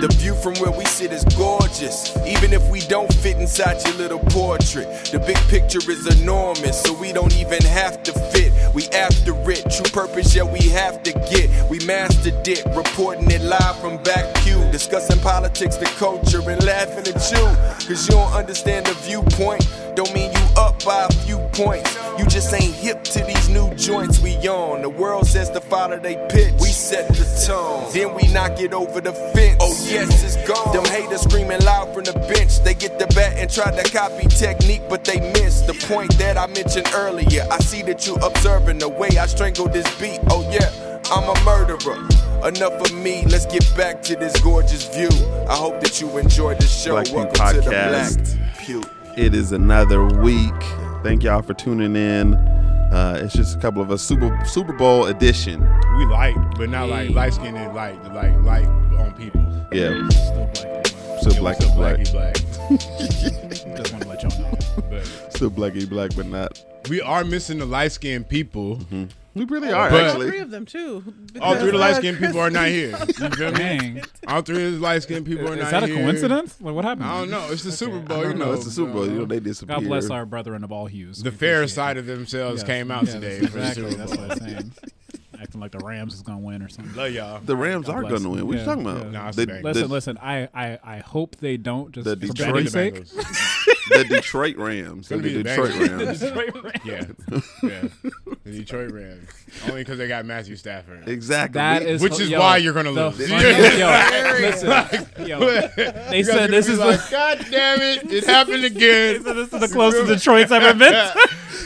The view from where we sit is gorgeous, even if we don't fit inside your little portrait. The big picture is enormous, so we don't even have to fit. We after it, true purpose, yeah, we have to get. We mastered it, reporting it live from back pew, discussing politics, the culture, and laughing at you. Cause you don't understand the viewpoint, don't mean you up by a few points. You just ain't hip to these new joints we on. The world says to follow they pitch, we set the tone. Then we knock it over the fence. Oh, yes, it's gone. Them haters screaming loud from the bench. They get the bat and try to copy technique, but they miss the point that I mentioned earlier. I see that you observing the way I strangle this beat. Oh, yeah, I'm a murderer. Enough of me, let's get back to this gorgeous view. I hope that you enjoyed the show. Black Welcome to the Podcast. Black Pew. It is another week. Thank y'all for tuning in. Uh, it's just a couple of us Super Super Bowl edition. We light, but not like light skinned and light, like light on people. Yeah, Still black. still black Still and black. blacky black. Just want to let y'all know. But Still blacky black, but not. we are missing the light skinned people. We really are But- All three of them too. All three of the because, light skinned people are not here. You feel me? All three of the light skinned people are not here. Is that a here. coincidence? Like, what happened? I don't know. It's the Super Bowl, you No, know. it's the Super Bowl. You know they disappear. God bless our brethren of all hues. the fair side it. of themselves Yes, came out yes, today for Exactly. That's Bowl. what I'm saying. Acting like the Rams is gonna win or something. Love y'all. The Rams God are going to win. them. What you talking about? yeah. Nah, it's the, the Listen, the, listen. I, I, I hope they don't just The for Detroit sake. Bengals. the Detroit Rams. The Gonna be the Detroit Rams. Yeah, yeah. The Detroit Rams. Only because they got Matthew Stafford. Exactly. That We- is Which is yo, why you're gonna lose. funniest- yo, listen, yo, they You said this is be the, God damn it! It happened again. so this is the closest Detroit's ever been.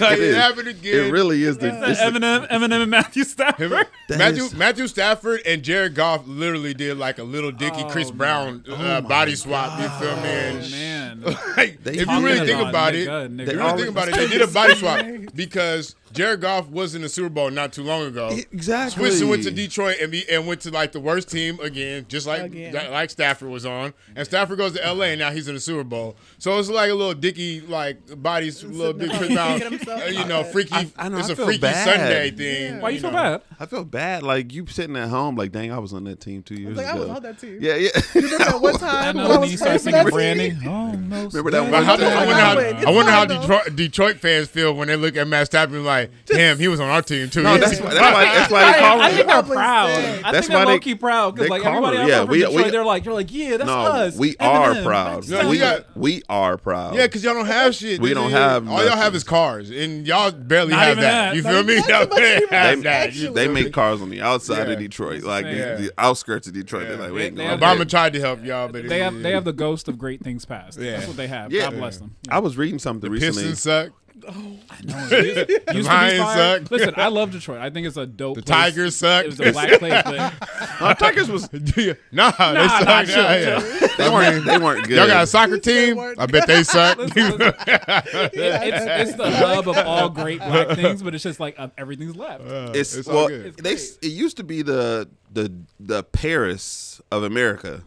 Like, It it, is. happened again. It really is the. it's the- Eminem, Eminem, and Matthew Stafford. Matthew is- Matthew Stafford and Jared Goff literally did like a little Dicky Chris Brown uh, body swap. You feel me? Oh man, like, They if you really think about it, if you really think about it, they did a body swap because Jared Goff was in the Super Bowl not too long ago. exactly. Switched and went to Detroit and, be, and went to like the worst team again, just like Again. that- like Stafford was on. And Stafford goes to L.A. and now he's in the Super Bowl. So it's like a little Dicky like body, little big Chris Brown, Making himself uh, you look know, freaky. I- I know, it's I a feel freaky bad. Sunday thing. why you feel know. bad? I felt bad. Like you sitting at home, like, dang, I was on that team two years Like I was on that team. Yeah, yeah. Remember that one I time know when I when you start playing for singing that team? Branding. Oh no, Remember that one I wonder how. I wonder how Detroit, Detroit fans feel when they look at Matt Stafford and like, damn, he was on our team too. No, that's why. That's why. That's why they call I, I him. think they're proud. sick. I That's think why they're they- low key proud because like everybody else Yeah, from we- Detroit, we- they're like, you're like, yeah, that's No, us. we are Eminem, proud. No, we got- we are proud. Yeah, because y'all don't have shit. We don't have All y'all have is cars, and y'all barely have that. that. You feel me? Y'all that, but barely you have have that. actually- You they make cars on the outside of Detroit, like the, outskirts of Detroit. They're like, we ain't They- going. Obama tried to help y'all, but They have they have the ghost of great things past. Yeah. That's what they have. Yeah. God bless them. I was reading something recently. Pistons suck. Used to be Lions suck. Listen, I love Detroit. I think it's a dope. The place. Tigers suck. It was a black place, but Uh, Tigers was nah, they Nah, suck. nah, Yeah, chill, yeah. they weren't they weren't good. Y'all got a soccer team? I bet they suck. Listen, listen. It- it's, it's the hub of all great black things, but it's just like uh, everything's left. it's, It's all well, good. they it used to be the the the Paris of America.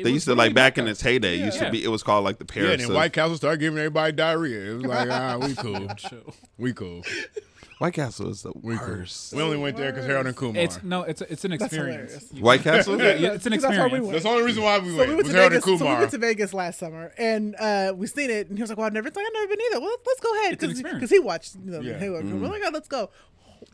It they used to like back in its heyday. It used to be it was called like the Paris. Yeah, and then of- White Castle started giving everybody diarrhea. It was like, ah, we cool. Chill. We cool. White Castle is the We cool. worst. We only went there because Harold and Kumar. It's no, it's a, it's an experience. White Castle. Yeah, yeah, it's an That's we experience. went. That's the only reason why we So went. we went was to Harold Vegas. and So we went to Vegas last summer, and uh, we seen it, and he was like, "Well, I've never, it's like, I've never been either. Well, let's go ahead It's because he watched, you know, Yeah. Hayward. We're like, oh, let's go.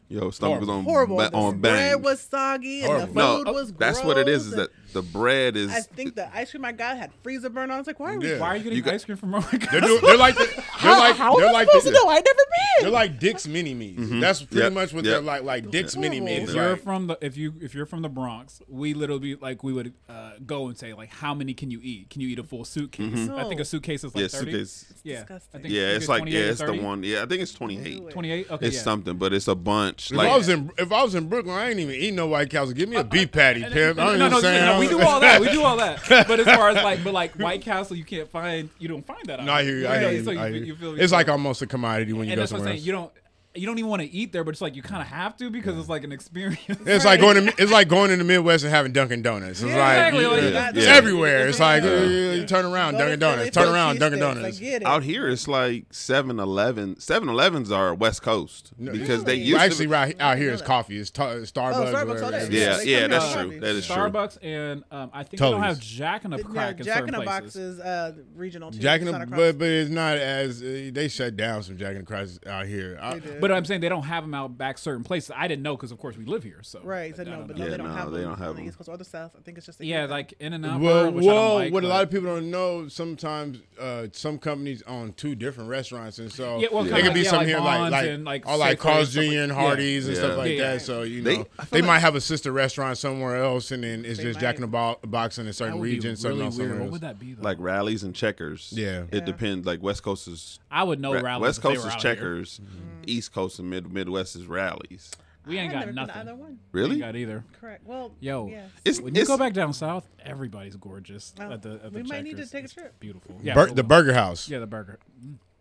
Yo, stomach was on Horrible. ba- the bread was soggy, and Horrible. the no, food was. that's what it is. Is that the bread is? I think the ice cream I got had freezer burn on. I was like, why are we? Yeah. Why are you getting You got- ice cream from Oregon? They're, doing, they're like the, they're How, like how they're am like supposed the, to know? I never been. they're like Dick's mini me's. Mm-hmm. That's pretty Yep. much what Yep. they're like. Like Dick's mini me's. if you're Like, from the if you if you're from the Bronx, we literally like we would uh, go and say like, how many can you eat? Can you eat a full suitcase? Mm-hmm. I think a suitcase is like yeah, thirty. suitcase. Yeah, disgusting. I think Yeah, I it's like yeah, it's the one. Yeah, I think it's twenty eight. Twenty-eight. Okay, It's something, but it's a bunch. if Like I was in if I was in Brooklyn, I ain't even eat no White Castle. Give me a uh, uh, beef patty, And- pimp. and- I no, ain't no, saying. no, we do all that. We do all that. But as far as like, but like White Castle, you can't find. You don't find that. out No, I hear you. I hear you. so I hear you. you feel It's like almost a commodity when you and go that's what I'm somewhere saying. else. You don't. You don't even want to eat there, but it's like you kind of have to because it's like an experience. It's like going to it's like going in the Midwest and having Dunkin' Donuts. It's exactly, like like, you- that- it's yeah. everywhere. It's like Yeah. uh, you turn around Go Dunkin' Donuts. Turn around Dunkin' cheesesteaks, Donuts. I get it. Out here, it's like 7 Eleven. 7 Elevens are West Coast because they Really? used Well, to. actually, right out here is coffee. It's ta- Starbucks. Oh, Starbucks, whatever all that. is. yeah, yeah, that's true. with That is true. Starbucks and um, I think they don't have Jack in the Yeah, Crack in Jack certain in the places. Box is uh, regional. Jack in It's the but, but it's not as uh, they shut down some Jack in the Cracks out here. I- But I'm saying they don't have them out back certain places. I didn't know because of course we live here. So right, I, so I no, don't but know. no, Yeah, they don't no, have they them don't have on the them. East Coast or the South. I think it's just yeah, like In and Out. well, which I don't well, like, what a lot of people don't know, sometimes uh, some companies own two different restaurants, and so Yeah, well, there kinda could be like- yeah, some like here like Vons like and, like, or like Carl's Jr. and yeah. Hardee's and stuff like Yeah, yeah. that. So you know they might have a sister restaurant somewhere else, and then it's just Jack in the Box in a certain would be region, something weird. What would that be? Like Rally's and checkers. Yeah. It depends. Like West Coast is I would know Rally's. West if they Coast is checkers. East Coast and mid Midwest is Rally's. We ain't I've got never been nothing. Either one. We Really? ain't got either. Correct. Well, Yo, yes. It's when you it's, go back down south, everybody's gorgeous Oh, at the at the we might need to take a It's trip. Beautiful. Bur- the. Burger House. Yeah, the burger.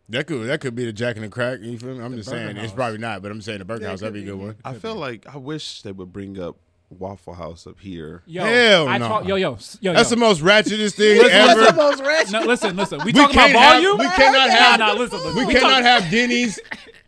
That could that could be the Jack and the Crack. You feel me? I'm just Burger saying it's probably not, but I'm saying the Burger Yeah, House that'd could be a good one. I feel like I wish they would bring up Waffle House up here. Yo, Hell no. talk, yo, yo, s- yo, That's yo. the most ratchetest thing Listen, That's the ever. most ratchet. No, listen, listen. We, We talk about can't have- volume. we cannot have- Nah, nah, listen, listen. We We cannot talk- have Denny's,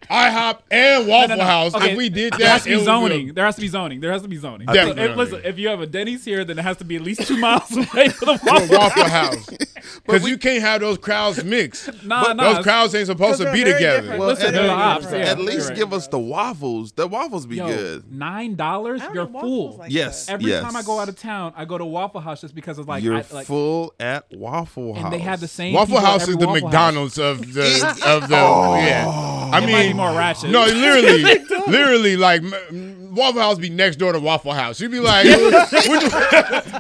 IHOP, and Waffle No, no, no. House. Okay, If we did that, there has to be zoning. Be There has to be zoning. There has to be zoning. Definitely. So if, listen, if you have a Denny's here, then it has to be at least two miles away from the a Waffle Waffle House. House. Because you can't have those crowds mixed. Nah, nah. Those crowds ain't supposed to be together. Well, Listen, at, they're the least- ops, yeah, at least right. give us the waffles. The waffles be Yo, good. nine dollars, you're full. like Yes. that. Every Yes. time I go out of town, I go to Waffle House just because of like, You're I, like full at Waffle House. and they have the same Waffle House is the McDonald's of the of the oh. yeah. I mean, might be more ratchet. No, literally, literally, like m- Waffle House be next door to Waffle House. You'd be like, which,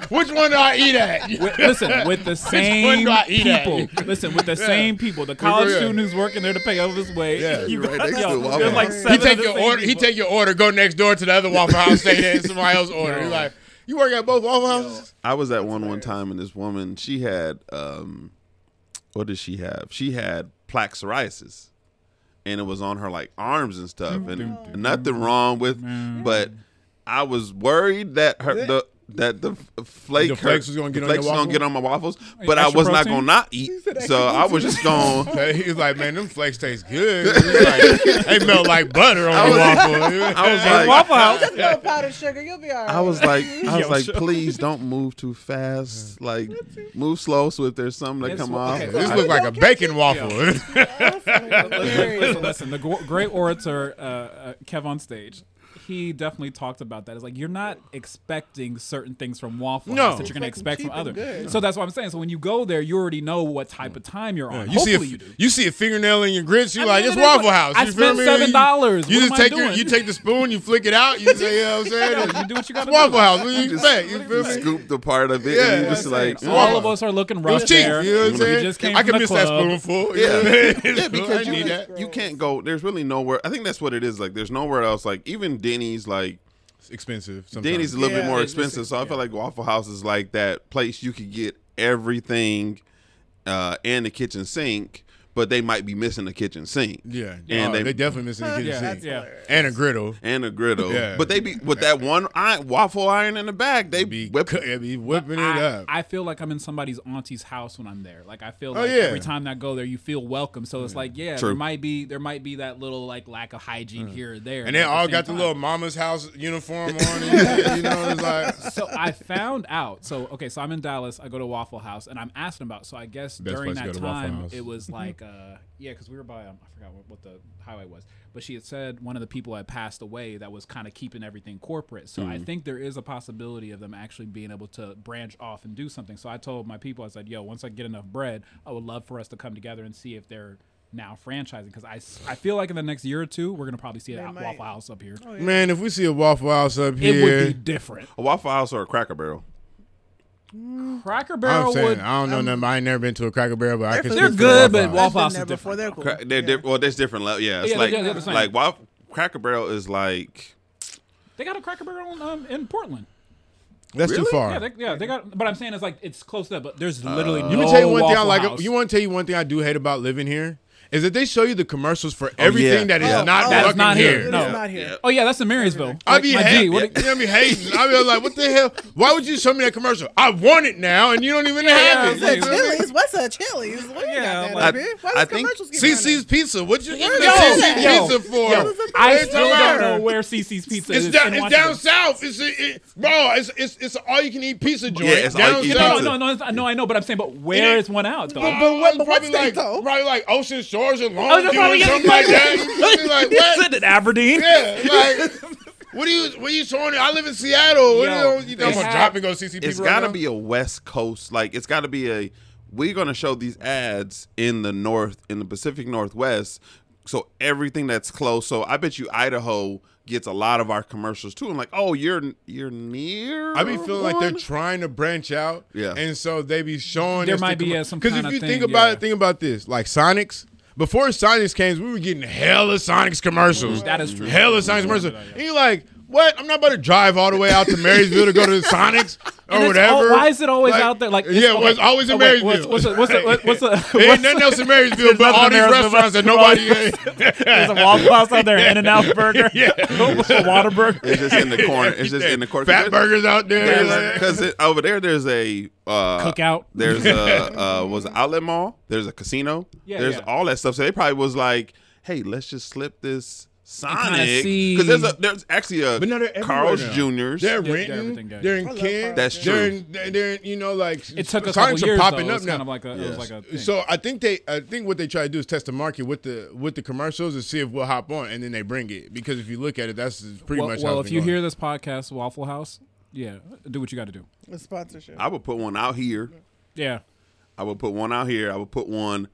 which one do I eat at? With- listen, with the same do I eat at? people. Listen, with the same people. The college Yeah. student who's working there to pay over his way. Yeah. You Right next yo, to Waffle there's like House. seven He of take the your same order. He people. take your order. Go next door to the other Waffle House. Stay there. Somebody else order. He's like, you work at both Waffle Houses? I was at one one time, and this woman, she had, um, what did she have? She had plaque psoriasis, and it was on her like arms and stuff, and mm-hmm. nothing wrong with, but I was worried that her the. That the flake, The flakes was gonna get on flakes your was gonna get on my waffles, but I extra was not gonna not eat. So I was just gonna. He was like, man, them flakes taste good. He like, they melt like butter on the was- waffle. I was like, Waffle House. Just no powdered sugar. You'll be all right. I was like, I was like, please don't move too fast. Like, move slow so if there's something that come off. okay, this looks like a bacon waffle. listen, listen, listen. The great orator, uh, uh, Kev on stage, he definitely talked about that. It's like you're not expecting certain things from Waffle House No. House that you're going to Expect expect from cheap other. good. So that's what I'm saying. So when you go there, you already know what type of time you're on. You see, a, Hopefully you do. you see a fingernail in your grits. You I like mean, it's it is Waffle House. I you spent me? $7. You, What you am just I take your, you take the spoon, you flick it out. You say, you know what I'm saying? you do what you got It's to Waffle. House. What do you expect? You feel You me? scoop the part of it, Yeah, and you just like. All of us are looking It rough was there. You know what I'm saying? I can miss that spoonful. Yeah. Yeah, yeah, because you, you can't go. There's really nowhere. I think that's what it is. Like, there's nowhere else. Like, even Denny's, like It's expensive. Sometimes. Denny's a little bit more it's- it's- expensive. So I feel like Waffle House is like that place you could get everything uh, and the kitchen sink, but they might be missing the kitchen sink. Yeah, and oh, they, they, definitely missing the kitchen Yeah, sink yeah. and a griddle. and a griddle. Yeah. But they be with that one iron, waffle iron in the back. They Be, whip cu- be whipping it I, up. I feel like I'm in somebody's auntie's house when I'm there. Like I feel Oh, yeah. every time I go there, you feel welcome. So it's like, yeah, True. there might be there might be that little like lack of hygiene here or there. and but they all same got the time- little mama's house uniform on. And, you know, it's like so I found out. So okay, so I'm in Dallas. I go to Waffle House, and I'm asking about. So I guess Best during that go to Waffle time, it was like, uh, yeah, because we were by um, I forgot what, what the highway was, but she had said one of the people had passed away that was kind of keeping everything corporate. So Mm. I think there is a possibility of them actually being able to branch off and do something. So I told my people, I said, yo, once I get enough bread, I would love for us to come together and see if they're now franchising because I, I feel like in the next year or two we're gonna probably see a might. Waffle House up here. man, if we see a Waffle House up here, It would be different. a Waffle House or a Cracker Barrel. Cracker I'm Barrel saying would I don't know nothing. I ain't never been to a Cracker Barrel, but I can. They're good, Waffle but Waffle House is there before. different. They're cool. Cra- they're Yeah. diff- well, there's different level. Yeah, it's Yeah, like they're- they're the same. like Waff- Cracker Barrel is like They got a Cracker Barrel in, um, in Portland. That's too far. Yeah, they, yeah, they got. But I'm saying it's like it's close to that, but there's literally. Let no me tell you one thing I like. House. You want to tell you one thing I do hate about living here is that they show you the commercials for oh, everything yeah. that is Oh, not oh, That's fucking not here. here. It's No. not here. Oh yeah, that's in Marysville. I Like, be my G, hating. what- you know, I be hating. I be like, what the hell? Why would you show me that commercial? I want it now, and you don't even have yeah, it. Said You feel me? Chili's. What's a Chili's? We ain't Yeah, got that like- up here. Why I does think commercials get down CC's Pizza. What you giving Yo, CC's yo, Pizza for? yo, I you still don't know where CC's Pizza It's is. down, in it's Washington. down south. It's, a, it, bro. It's it's it's all you can eat pizza joint. it's all down you can eat south. pizza. No, no, no, it's- no. I know, but I'm saying, but where Yeah. is one out though? But- but what- but what probably state, like though? probably like Ocean Shores or Oh, Longview or yeah, something like that. You feel me? Like Is what? it in Aberdeen? Yeah, like what are you what are you showing? I live in Seattle. What Yo, are you, you think I'm they gonna drop and go see some it's people gotta now? be a West Coast. Like it's got to be a. We're gonna show these ads in the north, in the Pacific Northwest. So everything that's close. So I bet you Idaho gets a lot of our commercials too. I'm like, oh, you're you're near. I be feeling like they're trying to branch out, Yeah. and so they be showing. There us might the be, uh, some because if you thing, think about yeah. it, think about this: like Sonics. Before Sonics came, we were getting hella Sonics commercials. That is true. Hella Sonics commercials, and you're like, "What? I'm not about to drive all the way out to Marysville to go to the Sonics or whatever." al- why is it always Like, out there? Like, yeah, okay, it's always in oh, wait, Marysville. What's, what's, the- what's, the- what's, the- what's, There ain't nothing else in Marysville but all these restaurants that nobody. There's a Waffle House out there, In and Out Burger, Yeah. Whataburger. It's just in the corner. It's just in the corner. Fat burgers out there. Because over there, there's a uh, Cookout. There's a uh, was an outlet mall. There's a casino. Yeah, there's yeah. all that stuff. So they probably was like, hey, let's just slip this Sonic because there's a there's actually a But no, they're Carl's now. Juniors. They're Yeah, renting. everything goes. They're in I love Kent. Carl's That's They're true. in, they're, they're in, you know, like It took a Sonics couple are years popping though. up It's now. kind of like a, it was Yes. like a thing. So I think they, I think what they try to do is test the market with the with the commercials and see if we'll hop on, and then they bring it. Because if you look at it, that's pretty well, much. well how if you been hear this podcast, Waffle House, yeah, do what you got to do. A sponsorship. I would put one out here. Yeah, I would put one out here. I would put one.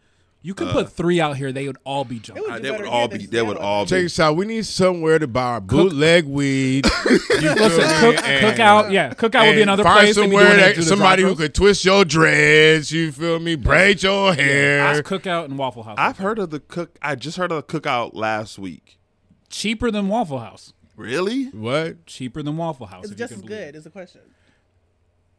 You could put three out here; they would all be jumping. It Uh, would they would all be. than They would Seattle. all Check be. this out. We need somewhere to buy our bootleg weed. You feel Listen, cook, And- cookout, yeah, cookout would be another find place. They'd somewhere that somebody who could twist your dreads. You feel me? Braid your hair. Ask Cookout and Waffle House. I've heard of the cook. I just heard of the cookout last week. cheaper than Waffle House. Really? what? Cheaper than Waffle House. It's if you just can as good. Is the question.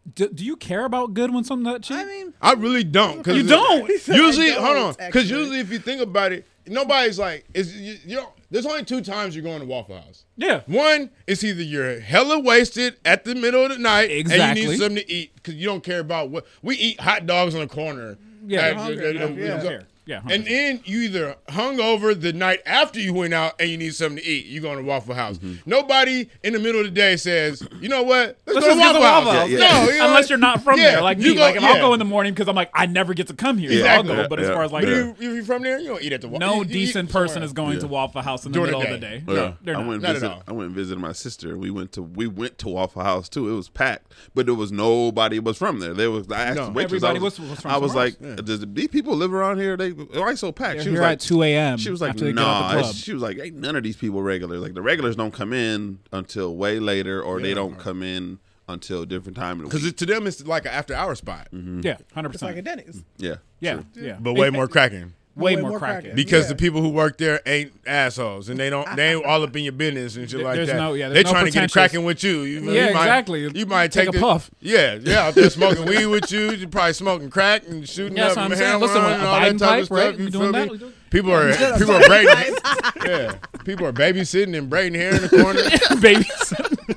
It. Do, do you care about good when something that cheap? I mean, I really don't. 'cause You don't? Usually, hold don't, on, because usually if you think about it, nobody's like, is you, you know, there's only two times you're going to Waffle House. yeah. One is either you're hella wasted at the middle of the night and you need something to eat because you don't care about what we eat hot dogs on the corner. Yeah, At- you're hungry at- at- yeah. So- Fair. Yeah, And 100%. then you either hung over the night after you went out and you need something to eat. You going to Waffle House. Mm-hmm. Nobody in the middle of the day says, you know what? Let's, Let's go to Waffle, the Waffle House. House. Yeah, No, you know, Unless you're not from Yeah, there, like you me. go- like if I'll go in the morning because I'm like I never get to come here, so Exactly. I'll go. But as far as like But if, you, if you're from there, you don't eat at the Waffle no you- you decent person is going to Waffle House in the During the middle of the day. day. No, they're I went Not at visit. all. I went and visited my sister. We went to we went to Waffle House too. It was packed, but there was nobody was from there. There was I asked No. the waitress. I was, was- was I was like, Does these people live around here? They why so packed? They're she was like, at 2 a.m. She was like, after they Nah. She was like, Ain't none of these people regular. Like the regulars don't come in until way later, or they don't come in until a different time of the Because to them, it's like an after hour spot, mm-hmm. Yeah, hundred it's like a percent. Denny's. yeah, Yeah, true. yeah. but way more cracking. Way, way more more cracking. cracking. Because Yeah. the people who work there ain't assholes, and they don't they ain't all up in your business and shit There- like there's that. no- yeah, they there's no trying to get cracking with you. you Yeah, you might- exactly. You might Take take, a the- puff. Yeah, yeah, out there smoking weed with you. You're probably smoking crack and shooting Yeah, up that's what I'm and saying. heroin Listen, and a all that Biden type pipe, of stuff. right? You We feel doing me? that? People are people are braiding. yeah, people are babysitting and braiding hair in the corner. Babies.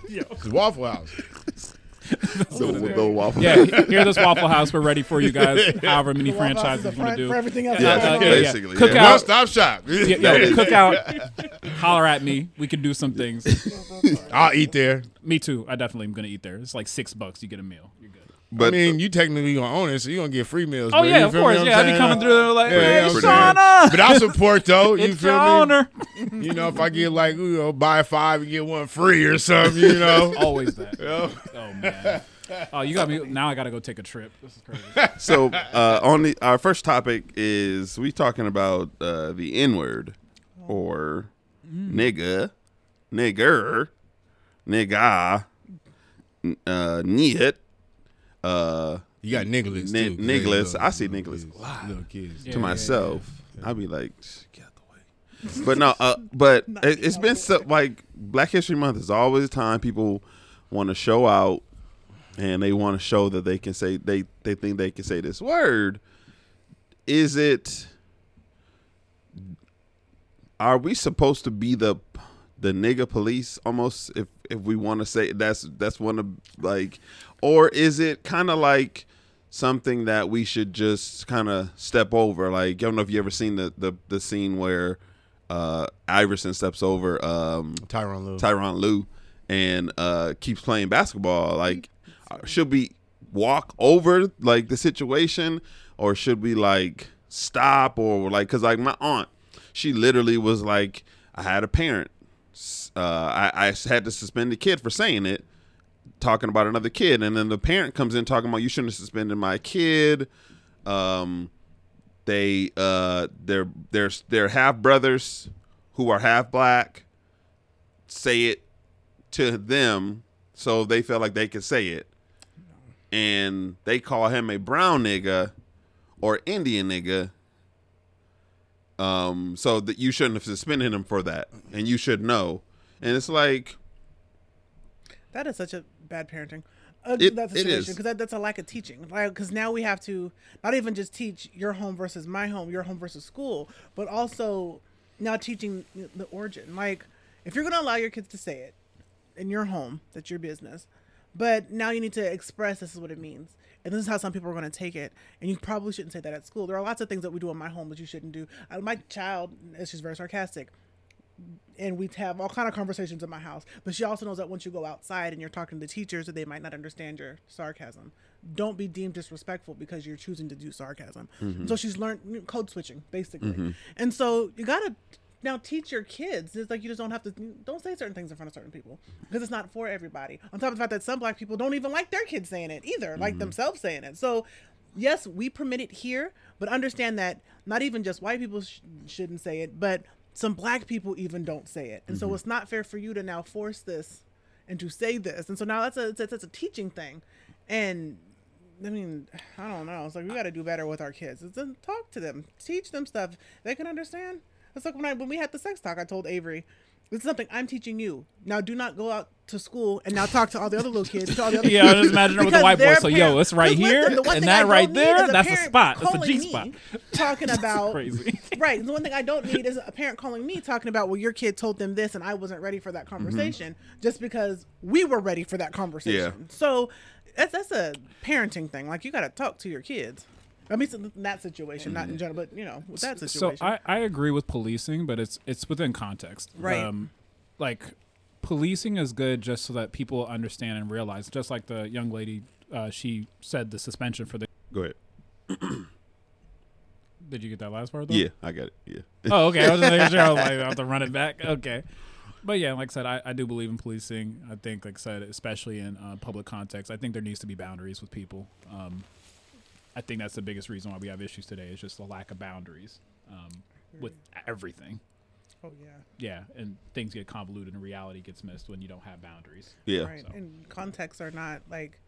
It's Waffle House. The, the Waffle yeah, here this Waffle House. We're ready for you guys. However many Waffle is franchises you want to do. for everything else. Yeah, Uh, yeah, yeah. basically, Cookout. yeah. One stop shop. Yeah, yo, cook out, holler at me. We can do some things. I'll eat there. Me too. I definitely am gonna eat there. It's like six bucks. You get a meal. You're good. But I mean, you technically gonna own it, so you are gonna get free meals. Oh bro. yeah, You of course. Yeah, I'd be coming through there like, Yeah, hey, yeah, I'm. Shauna, But I'll support though. You it's feel your me? honor. You know, if I get like you know, buy five and get one free or something, you know. Always that. Yeah. Oh man. Oh, you got me. Now I gotta go take a trip. This is crazy. so uh, on the our first topic is we talking about uh, the N word or nigga, nigger, nigga, n- uh, niet, uh, You got nigglets Ni- too. 'cause they nigglets. little- I see little nigglets kids, a lot. Little kids. Yeah. to myself. I'd be like, get out the way. But no, uh, but it, it's been so like Black History Month is always a time people want to show out and they want to show that they can say they they think they can say this word. Is it are we supposed to be the the nigga police almost if if we want to say that's that's one of like or is it kind of like something that we should just kind of step over? Like i don't know if you ever seen the the, the scene where uh iverson steps over um Tyronn Lue. Tyronn Lue and uh keeps playing basketball. Like should we walk over like the situation? Or should we like stop or like cuz like my aunt she literally was like I had a parent. Uh I, I had to suspend the kid for saying it talking about another kid and then the parent comes in talking about you shouldn't have suspended my kid. Um they uh they're they're they're half brothers who are half black say it to them so they felt like they could say it. And they call him a brown nigga or indian nigga. Um so that you shouldn't have suspended him for that and you should know. And it's like That is such a bad parenting. Uh, It- that situation because that, that's a lack of teaching. Like because now we have to not even just teach your home versus my home, your home versus school, but also now teaching the origin. Like if you're going to allow your kids to say it in your home, that's your business. But now you need to express this is what it means. And this is how some people are going to take it. And you probably shouldn't say that at school. There are lots of things that we do in my home that you shouldn't do. Uh, my child is just very sarcastic and we have all kind of conversations in my house. But she also knows that once you go outside and you're talking to teachers, that they might not understand your sarcasm. Don't be deemed disrespectful because you're choosing to do sarcasm. Mm-hmm. So she's learned code switching basically, mm-hmm. and so you gotta now teach your kids. It's like you just don't have to don't say certain things in front of certain people because it's not for everybody. On top of the fact that some black people don't even like their kids saying it either, like mm-hmm. themselves saying it. So yes, we permit it here, but understand that not even just white people sh- shouldn't say it, but some black people even don't say it. And so mm-hmm. it's not fair for you to now force this and to say this. And so now that's a that's, that's a teaching thing. And I mean, I don't know. It's like we got to do better with our kids. It's then talk to them, teach them stuff they can understand. It's like when I when we had the sex talk, I told Avery, "This is something I'm teaching you. Now, do not go out to school and now talk to all the other little kids. To all the other Yeah, I just imagine her with the because whiteboard. their So, yo, it's right here, listen, the and that I right don't need there, is a that's a spot. That's a calling G spot. Talking about crazy. right. The one thing I don't need is a parent calling me talking about, well, your kid told them this and I wasn't ready for that Mm-hmm. conversation just because we were ready for that conversation. Yeah. So that's that's a parenting thing. Like you got to talk to your kids. I mean, in that situation, not in general, but you know, with that So situation. I, I agree with policing, but it's it's within context. Right. Um, like policing is good just so that people understand and realize. Just like the young lady, uh, she said the suspension for the. go ahead Did you get that last part? Though? yeah i got it yeah Oh, okay. I was making sure. I was like, I have to run it back. Okay. But yeah, like I said, I, I do believe in policing. I think, like I said, especially in uh, public context, I think there needs to be boundaries with people. Um, I think that's the biggest reason why we have issues today is just the lack of boundaries um, with everything. Oh yeah. Yeah, and things get convoluted and reality gets missed when you don't have boundaries. yeah Right. So. And contexts are not like.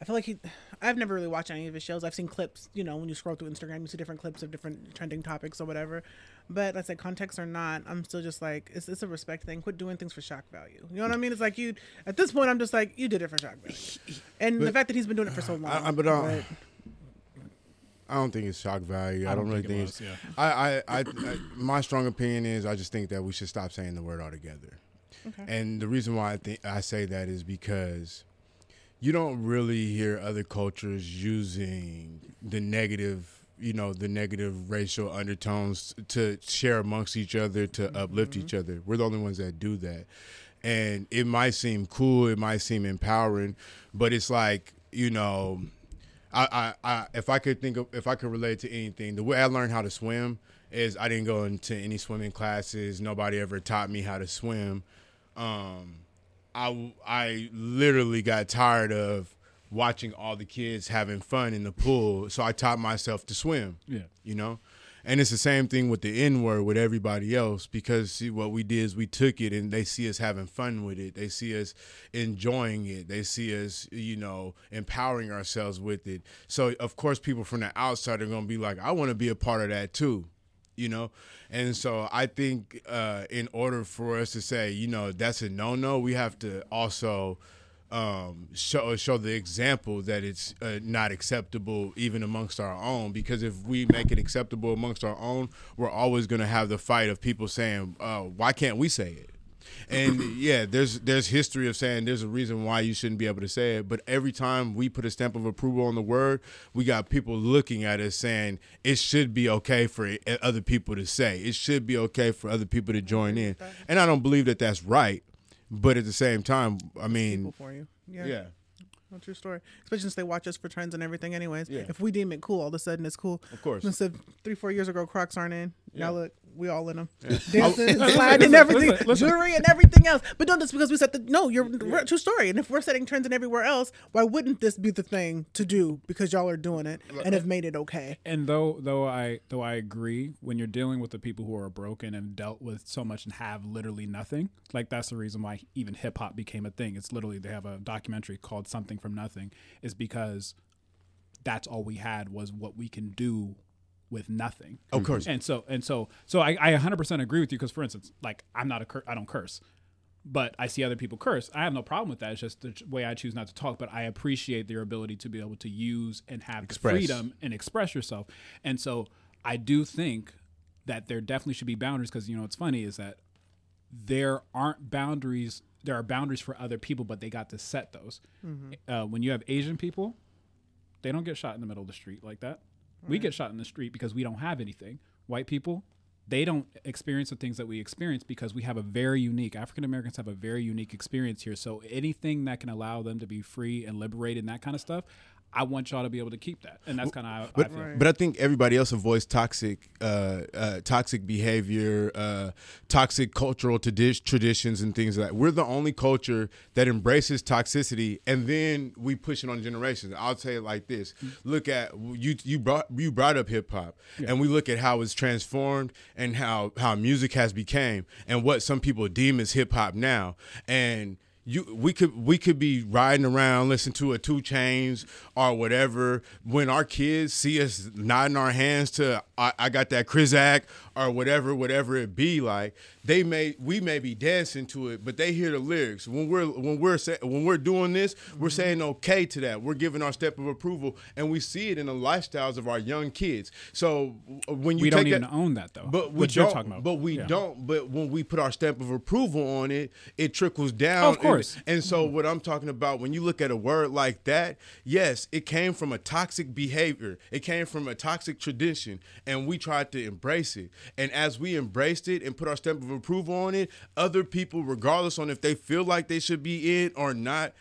I feel like he. I've never really watched any of his shows. I've seen clips. You know, when you scroll through Instagram, you see different clips of different trending topics or whatever. But let's say contexts are not. I'm still just like it's, it's a respect thing. Quit doing things for shock value. You know what I mean? It's like you. At this point, I'm just like you did it for shock value. And the fact that he's been doing it for so long. I, I, but, uh, I don't think it's shock value. I, I don't, don't really think think, it it's. was, I, I, I, I, my strong opinion is I just think that we should stop saying the word altogether. Okay. And the reason why I think I say that is because you don't really hear other cultures using the negative, you know, the negative racial undertones to share amongst each other to mm-hmm. uplift each mm-hmm. other. We're the only ones that do that. And it might seem cool, it might seem empowering, but it's like, you know, I, I, I if I could think of if I could relate to anything, the way I learned how to swim is I didn't go into any swimming classes. Nobody ever taught me how to swim. Um, I I literally got tired of watching all the kids having fun in the pool, so I taught myself to swim. Yeah. You know? And it's the same thing with the N word with everybody else because see what we did is we took it and they see us having fun with it. They see us enjoying it. They see us, you know, empowering ourselves with it. So of course people from the outside are gonna be like, I want to be a part of that too. You know? And so I think uh, in order for us to say, you know, that's a no no, we have to also um, show show the example that it's uh, not acceptable even amongst our own. Because if we make it acceptable amongst our own, we're always going to have the fight of people saying, uh, "Why can't we say it?" And yeah, there's there's history of saying there's a reason why you shouldn't be able to say it, but every time we put a stamp of approval on the word, we got people looking at us saying it should be okay for other people to say. It should be okay for other people to join in. And I don't believe that that's right, but at the same time, I mean, People for you. Yeah. yeah. No true story. Especially since they watch us for trends and everything, anyways. Yeah. If we deem it cool, all of a sudden it's cool. Of course. Instead, three, four years ago, Crocs aren't in. Yeah. Now look, we all in them, dancing, oh, sliding, and everything, listen, listen. jewelry and everything else. But don't just because we said the no, you're we're- true story. And if we're setting trends and everywhere else, why wouldn't this be the thing to do? Because y'all are doing it and have made it okay. and though though I though I agree when you're dealing with the people who are broken and dealt with so much and have literally nothing, like that's the reason why even hip hop became a thing. It's literally they have a documentary called Something from Nothing, is because that's all we had was what we can do with nothing. Of course. And so and so so I, I 100% agree with you because for instance, like I'm not a cur- I don't curse. But I see other people curse. I have no problem with that. It's just the way I choose not to talk. But I appreciate their ability to be able to use and have Express. the freedom and express yourself. And so I do think that there definitely should be boundaries because you know what's funny is that there aren't boundaries. There are boundaries for other people, but they got to set those. Uh, when you have Asian people, they don't get shot in the middle of the street like that. We mm. get shot in the street because we don't have anything. White people, they don't experience the things that we experience because we have a very unique African Americans have a very unique experience here. So anything that can allow them to be free and liberated and that kind of stuff, I want y'all to be able to keep that. And that's kind of how I But, feel. but I think everybody else avoids toxic, uh, uh, toxic behavior, uh, toxic cultural tradi- traditions, and things like that. We're the only culture that embraces toxicity, and then we push it on generations. I'll say it like this: Look at you. You brought you brought up hip hop, and we look at how it's transformed and how how music has became, and what some people deem as hip hop now, and you we could we could be riding around listening to a 2 Chainz or whatever. When our kids see us nodding our hands to I, I got that Krizak or whatever whatever it be like they may we may be dancing to it but they hear the lyrics when we're when we're say, when we're doing this we're mm-hmm. saying okay to that we're giving our step of approval and we see it in the lifestyles of our young kids so when you we don't even that, own that though. but we you're don't. talking about. But we Yeah. don't. But when we put our stamp of approval on it, it trickles down. Of course. And, and so what I'm talking about when you look at a word like that, yes, it came from a toxic behavior. It came from a toxic tradition, and we tried to embrace it. And as we embraced it and put our stamp of approval on it, other people, regardless on if they feel like they should be in or not,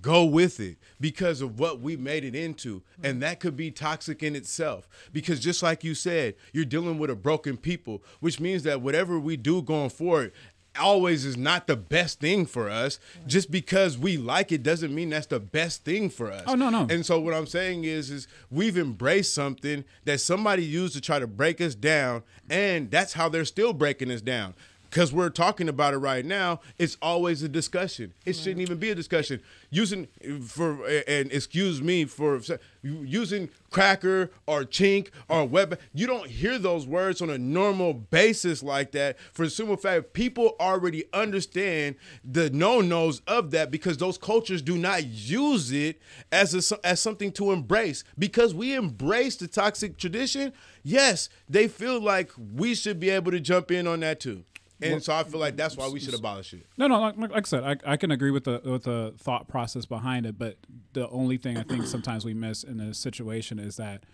go with it because of what we made it into. And that could be toxic in itself because just like you said you're dealing with a broken people which means that whatever we do going forward always is not the best thing for us. Just because we like it doesn't mean that's the best thing for us. Oh, no, no. and so what i'm saying is is we've embraced something that somebody used to try to break us down and that's how they're still breaking us down because we're talking about it right now, it's always a discussion. It shouldn't even be a discussion. Using for and excuse me for using cracker or chink or web, you don't hear those words on a normal basis like that. For the simple fact, people already understand the no nos of that because those cultures do not use it as a, as something to embrace. Because we embrace the toxic tradition, yes, they feel like we should be able to jump in on that too. And so I feel like that's why we should abolish it. No, no. Like, like I said, I, I can agree with the with the thought process behind it, but the only thing I think sometimes we miss in a situation is that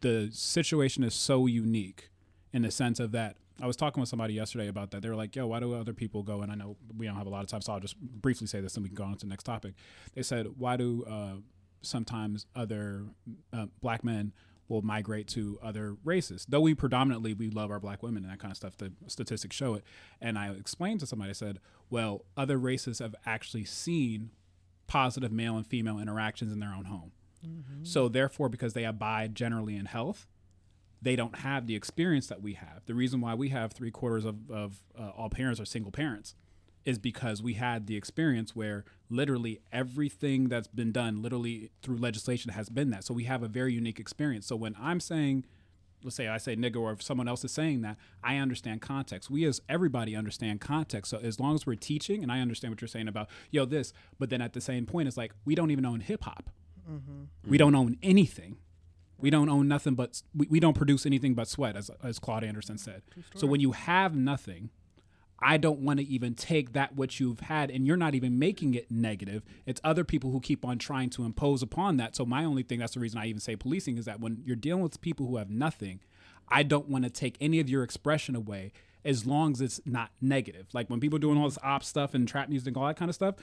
the situation is so unique in the sense of that. I was talking with somebody yesterday about that. They were like, "Yo, why do other people go?" And I know we don't have a lot of time, so I'll just briefly say this, and we can go on to the next topic. They said, "Why do uh, sometimes other uh, black men will migrate to other races. Though we predominantly we love our black women and that kind of stuff. The statistics show it. And I explained to somebody, I said, well, other races have actually seen positive male and female interactions in their own home. So therefore, because they abide generally in health, they don't have the experience that we have. The reason why we have three quarters of, of uh, all parents are single parents is because we had the experience where literally everything that's been done literally through legislation has been that. So we have a very unique experience. So when I'm saying, let's say I say nigga, or if someone else is saying that, I understand context. We as everybody understand context. So as long as we're teaching, and I understand what you're saying about yo this, but then at the same point, it's like we don't even own hip hop. Mm-hmm. We don't own anything. We don't own nothing but we, we don't produce anything but sweat, as as Claude Anderson said. So when you have nothing, I don't want to even take that what you've had and you're not even making it negative. It's other people who keep on trying to impose upon that. So my only thing that's the reason I even say policing is that when you're dealing with people who have nothing, I don't want to take any of your expression away as long as it's not negative. Like when people doing all this op stuff and trap music and all that kind of stuff,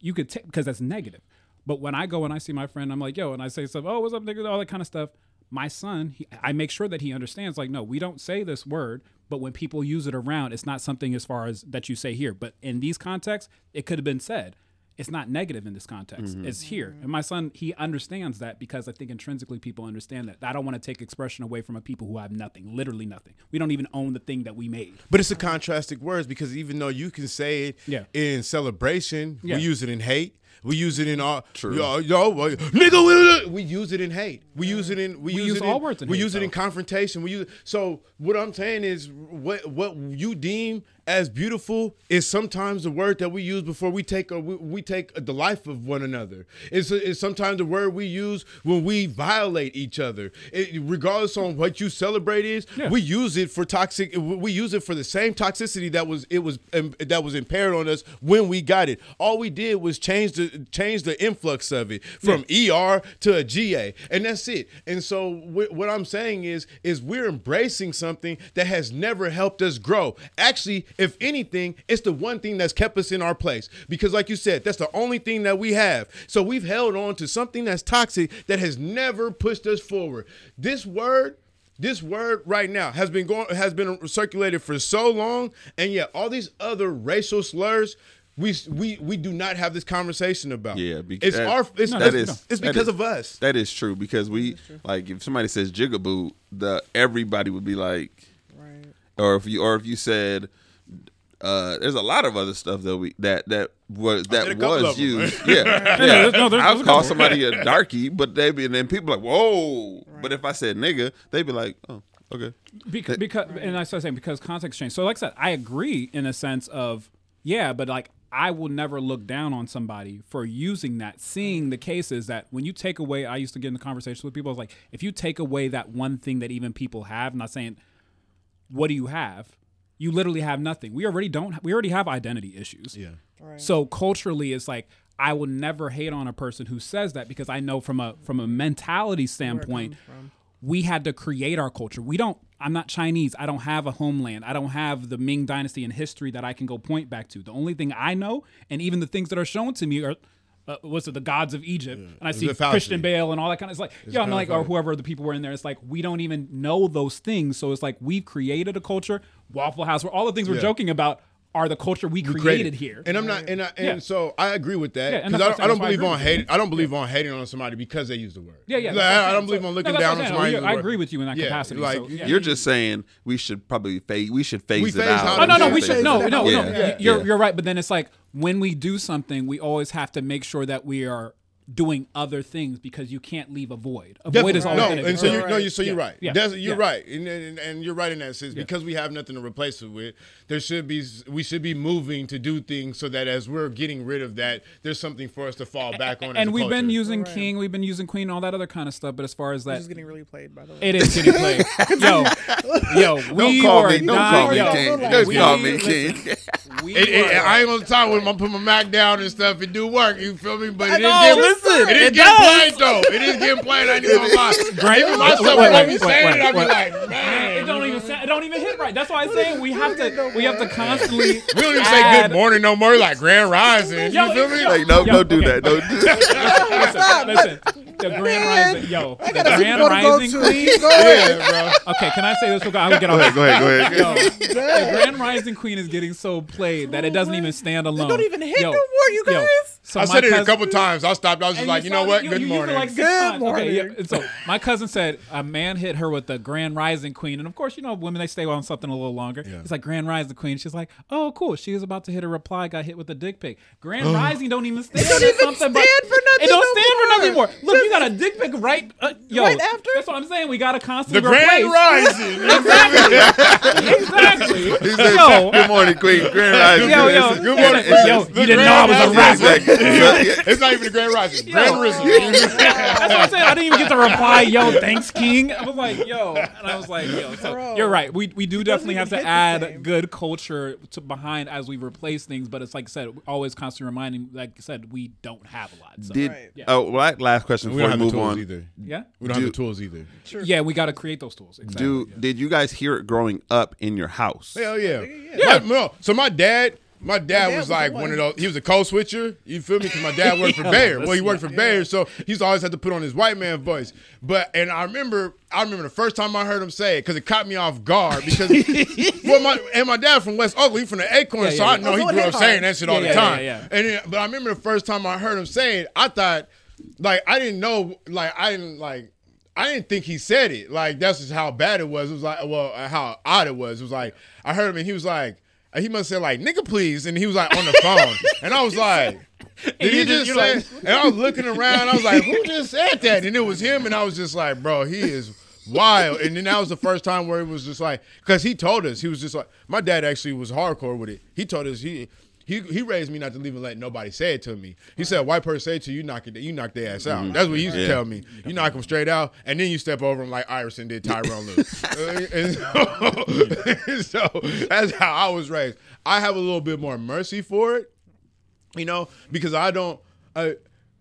you could take because that's negative. But when I go and I see my friend, I'm like, yo, and I say stuff, oh, what's up, nigga, all that kind of stuff. My son, he, I make sure that he understands, like, no, we don't say this word, but when people use it around, it's not something as far as that you say here. But in these contexts, it could have been said. It's not negative in this context. Mm-hmm. It's here. And my son, he understands that because I think intrinsically people understand that. I don't want to take expression away from a people who have nothing, literally nothing. We don't even own the thing that we made. But it's a contrastic words because even though you can say it Yeah. in celebration, Yeah. we use it in hate. We use it in all True. Yo, yo, nigga, we, we use it in hate. We use it in we, We use, use it all in, words in we hate, use it in confrontation. We use so what I'm saying is what what you deem as beautiful is sometimes the word that we use before we take a, we, we take the life of one another. It's, it's sometimes the word we use when we violate each other. It, regardless on what you celebrate is, Yeah. we use it for toxic. We use it for the same toxicity that was it was um, that was impaired on us when we got it. All we did was change the change the influx of it from ER to a GA, and that's it. And so wh- what I'm saying is is we're embracing something that has never helped us grow. Actually, if anything, it's the one thing that's kept us in our place because, like you said, that's the only thing that we have. So we've held on to something that's toxic that has never pushed us forward. This word this word right now has been going has been circulated for so long and yet all these other racial slurs we we we do not have this conversation about Yeah, because it's our it's, that it's, is- it's because is- of us That is true because we like if somebody says jigaboo, the everybody would be like, Right. or if you or if you said, uh, there's a lot of other stuff that we that that was that couple was of 'em. used. Yeah, yeah. there's- no, there's- I'll call somebody a darky, but they be and then people like whoa. But if I said nigga, they'd be like, oh, okay. because, because and I started saying because context change. So like I said, I agree in a sense of yeah, but like I will never look down on somebody for using that. Seeing the cases that when you take away, I used to get in the conversations with people. I was like, if you take away that one thing that even people have, I'm not saying what do you have, you literally have nothing. We already don't. We already have identity issues. yeah Right. So culturally, it's like I will never hate on a person who says that because I know from a from a mentality standpoint, we had to create our culture. We don't. I'm not Chinese. I don't have a homeland. I don't have the Ming Dynasty in history that I can go point back to. The only thing I know, and even the things that are shown to me, are. Uh, what's it? The gods of Egypt, and I see. Christian Bale and all that kind of. It's like, yeah, I'm like, or whoever the people were in there. It's like we don't even know those things. So it's like we've created a culture. Waffle House, where all the things we're Yeah. joking about are the culture we created, here. And I'm not, and I, and Yeah. so I agree with that because that's I, what don't, I'm I don't That's why I believe on hating. I don't believe on hating on somebody because they use the word. Yeah, yeah. Like, I, I'm don't believe So- on looking that's what down on saying. somebody. You- I agree with you in that Yeah, capacity. like, so, yeah. You're just saying we should probably phase. We should phase We it phase out. out Oh no, no, we should no, no, no. You- Yeah. You're you're right, but then it's like when we do something, we always have to make sure that we are doing other things because you can't leave a void. A void is Definitely. always no, and so you no, you so Yeah, you're right. yeah, That's- you're yeah. right, and, and and you're right in that sense because we have nothing to replace it with. There should be we should be moving to do things so that as we're getting rid of that, there's something for us to fall back on. And a we've been using Right. King, we've been using Queen, all that other kind of stuff. But as far as This that, is getting really played, by the way. it is getting played. yo, yo, we Don't call were me. Don't dying- call me yo, king. we- Don't call me listen, we It, it, I ain't gonna talk with my put my Mac down and stuff and do work. You feel me? But it is know, getting, listen, it is it getting does. played though. It is getting played. I ain't gonna lie. Great. Even myself, Wait, when I wait, be wait, saying wait, it, I be like, man. It don't even sound, it don't even hit right. That's why I'm saying we have to we have to constantly. We don't even say good morning no more. Like Grand Rising. Yo, You feel me? Like no, don't do that. Don't do that. listen, listen, the Grand Rising, yo, the Grand people to go Rising. Queen. Yeah, bro. Okay, can I say this? real quick? I will get on. Go ahead. Go ahead. Go ahead. Yo, the Grand Rising Queen is getting so played that it doesn't even stand alone. You don't even hit Yo, no more, you yo, guys. So I my said it a couple times. I stopped. I was just like, you know what? you- Good you used it morning. like Good times. Okay, morning. yeah. So my cousin said a man hit her with the Grand Rising Queen, and of course, you know, women they stay on something a little longer. Yeah. It's like Grand Rising Queen. She's like, oh, cool. She was about to hit a reply, got hit with a dick pic. Grand Rising don't even stand don't for even something. stand for nothing It don't no stand for nothing more. more. Look, you got a dick pic right, uh, yo, Right after? That's what I'm saying. We got to the constantly Grand replace. Rising. Exactly. He said, yo, "Good morning, Queen. Grand Rising." yo, yo, Good morning, yo, you didn't know I was a Grand rapper. Exactly. So, yeah. It's not even the Grand Rising. Grand Risen. That's what I'm saying. I didn't even get to reply, yo, thanks, King. I was like, yo. And I was like, yo. So Bro. you're right. We, we do definitely have to even hit the add good culture to behind as we replace things. But it's like I said, always constantly reminding, like I said, we don't have a lot. So, Did Right. Yeah. oh, well, last question We before don't we have the move tools on. either. yeah. We don't have the tools either. Sure. Yeah, we got to create those tools. Exactly. Do did you guys hear it growing up in your house? Hell yeah. Yeah. My- no. So my dad, my dad, dad was was like one. one of those. He was a code switcher. You feel me? Because my dad worked for Yeah, Bayer. Well, he let's- worked for Bayer, so he's always had to put on his white man voice. But and I remember, I remember the first time I heard him say it because it caught me off guard because well, my and my dad from West Oakland, he from the Acorn, Yeah, so yeah, I yeah. know he Oh, grew up saying that shit all the yeah, time. yeah, yeah. And then, but I remember the first time I heard him say it, I thought, like, I didn't know, like, I didn't like. I didn't think he said it. Like that's just how bad it was. It was like, well, uh, how odd it was. It was like I heard him and he was like, he must say like nigga please, and he was like on the phone, and I was like, did he just just- say? you're and I was looking around, I was like, who just said that? And it was him, and I was just like, bro, he is wild. And then that was the first time where it was just like, because he told us he was just like, my dad actually was hardcore with it. He told us he. He, he raised me not to even let nobody say it to me. He said, "A white person say it to you, you knock it, you knock their ass out." That's what he used to Yeah. tell me. You knock them straight out, and then you step over them like Iverson did Tyronn Lue. And so, so that's how I was raised. I have a little bit more mercy for it, you know, because I don't. Uh,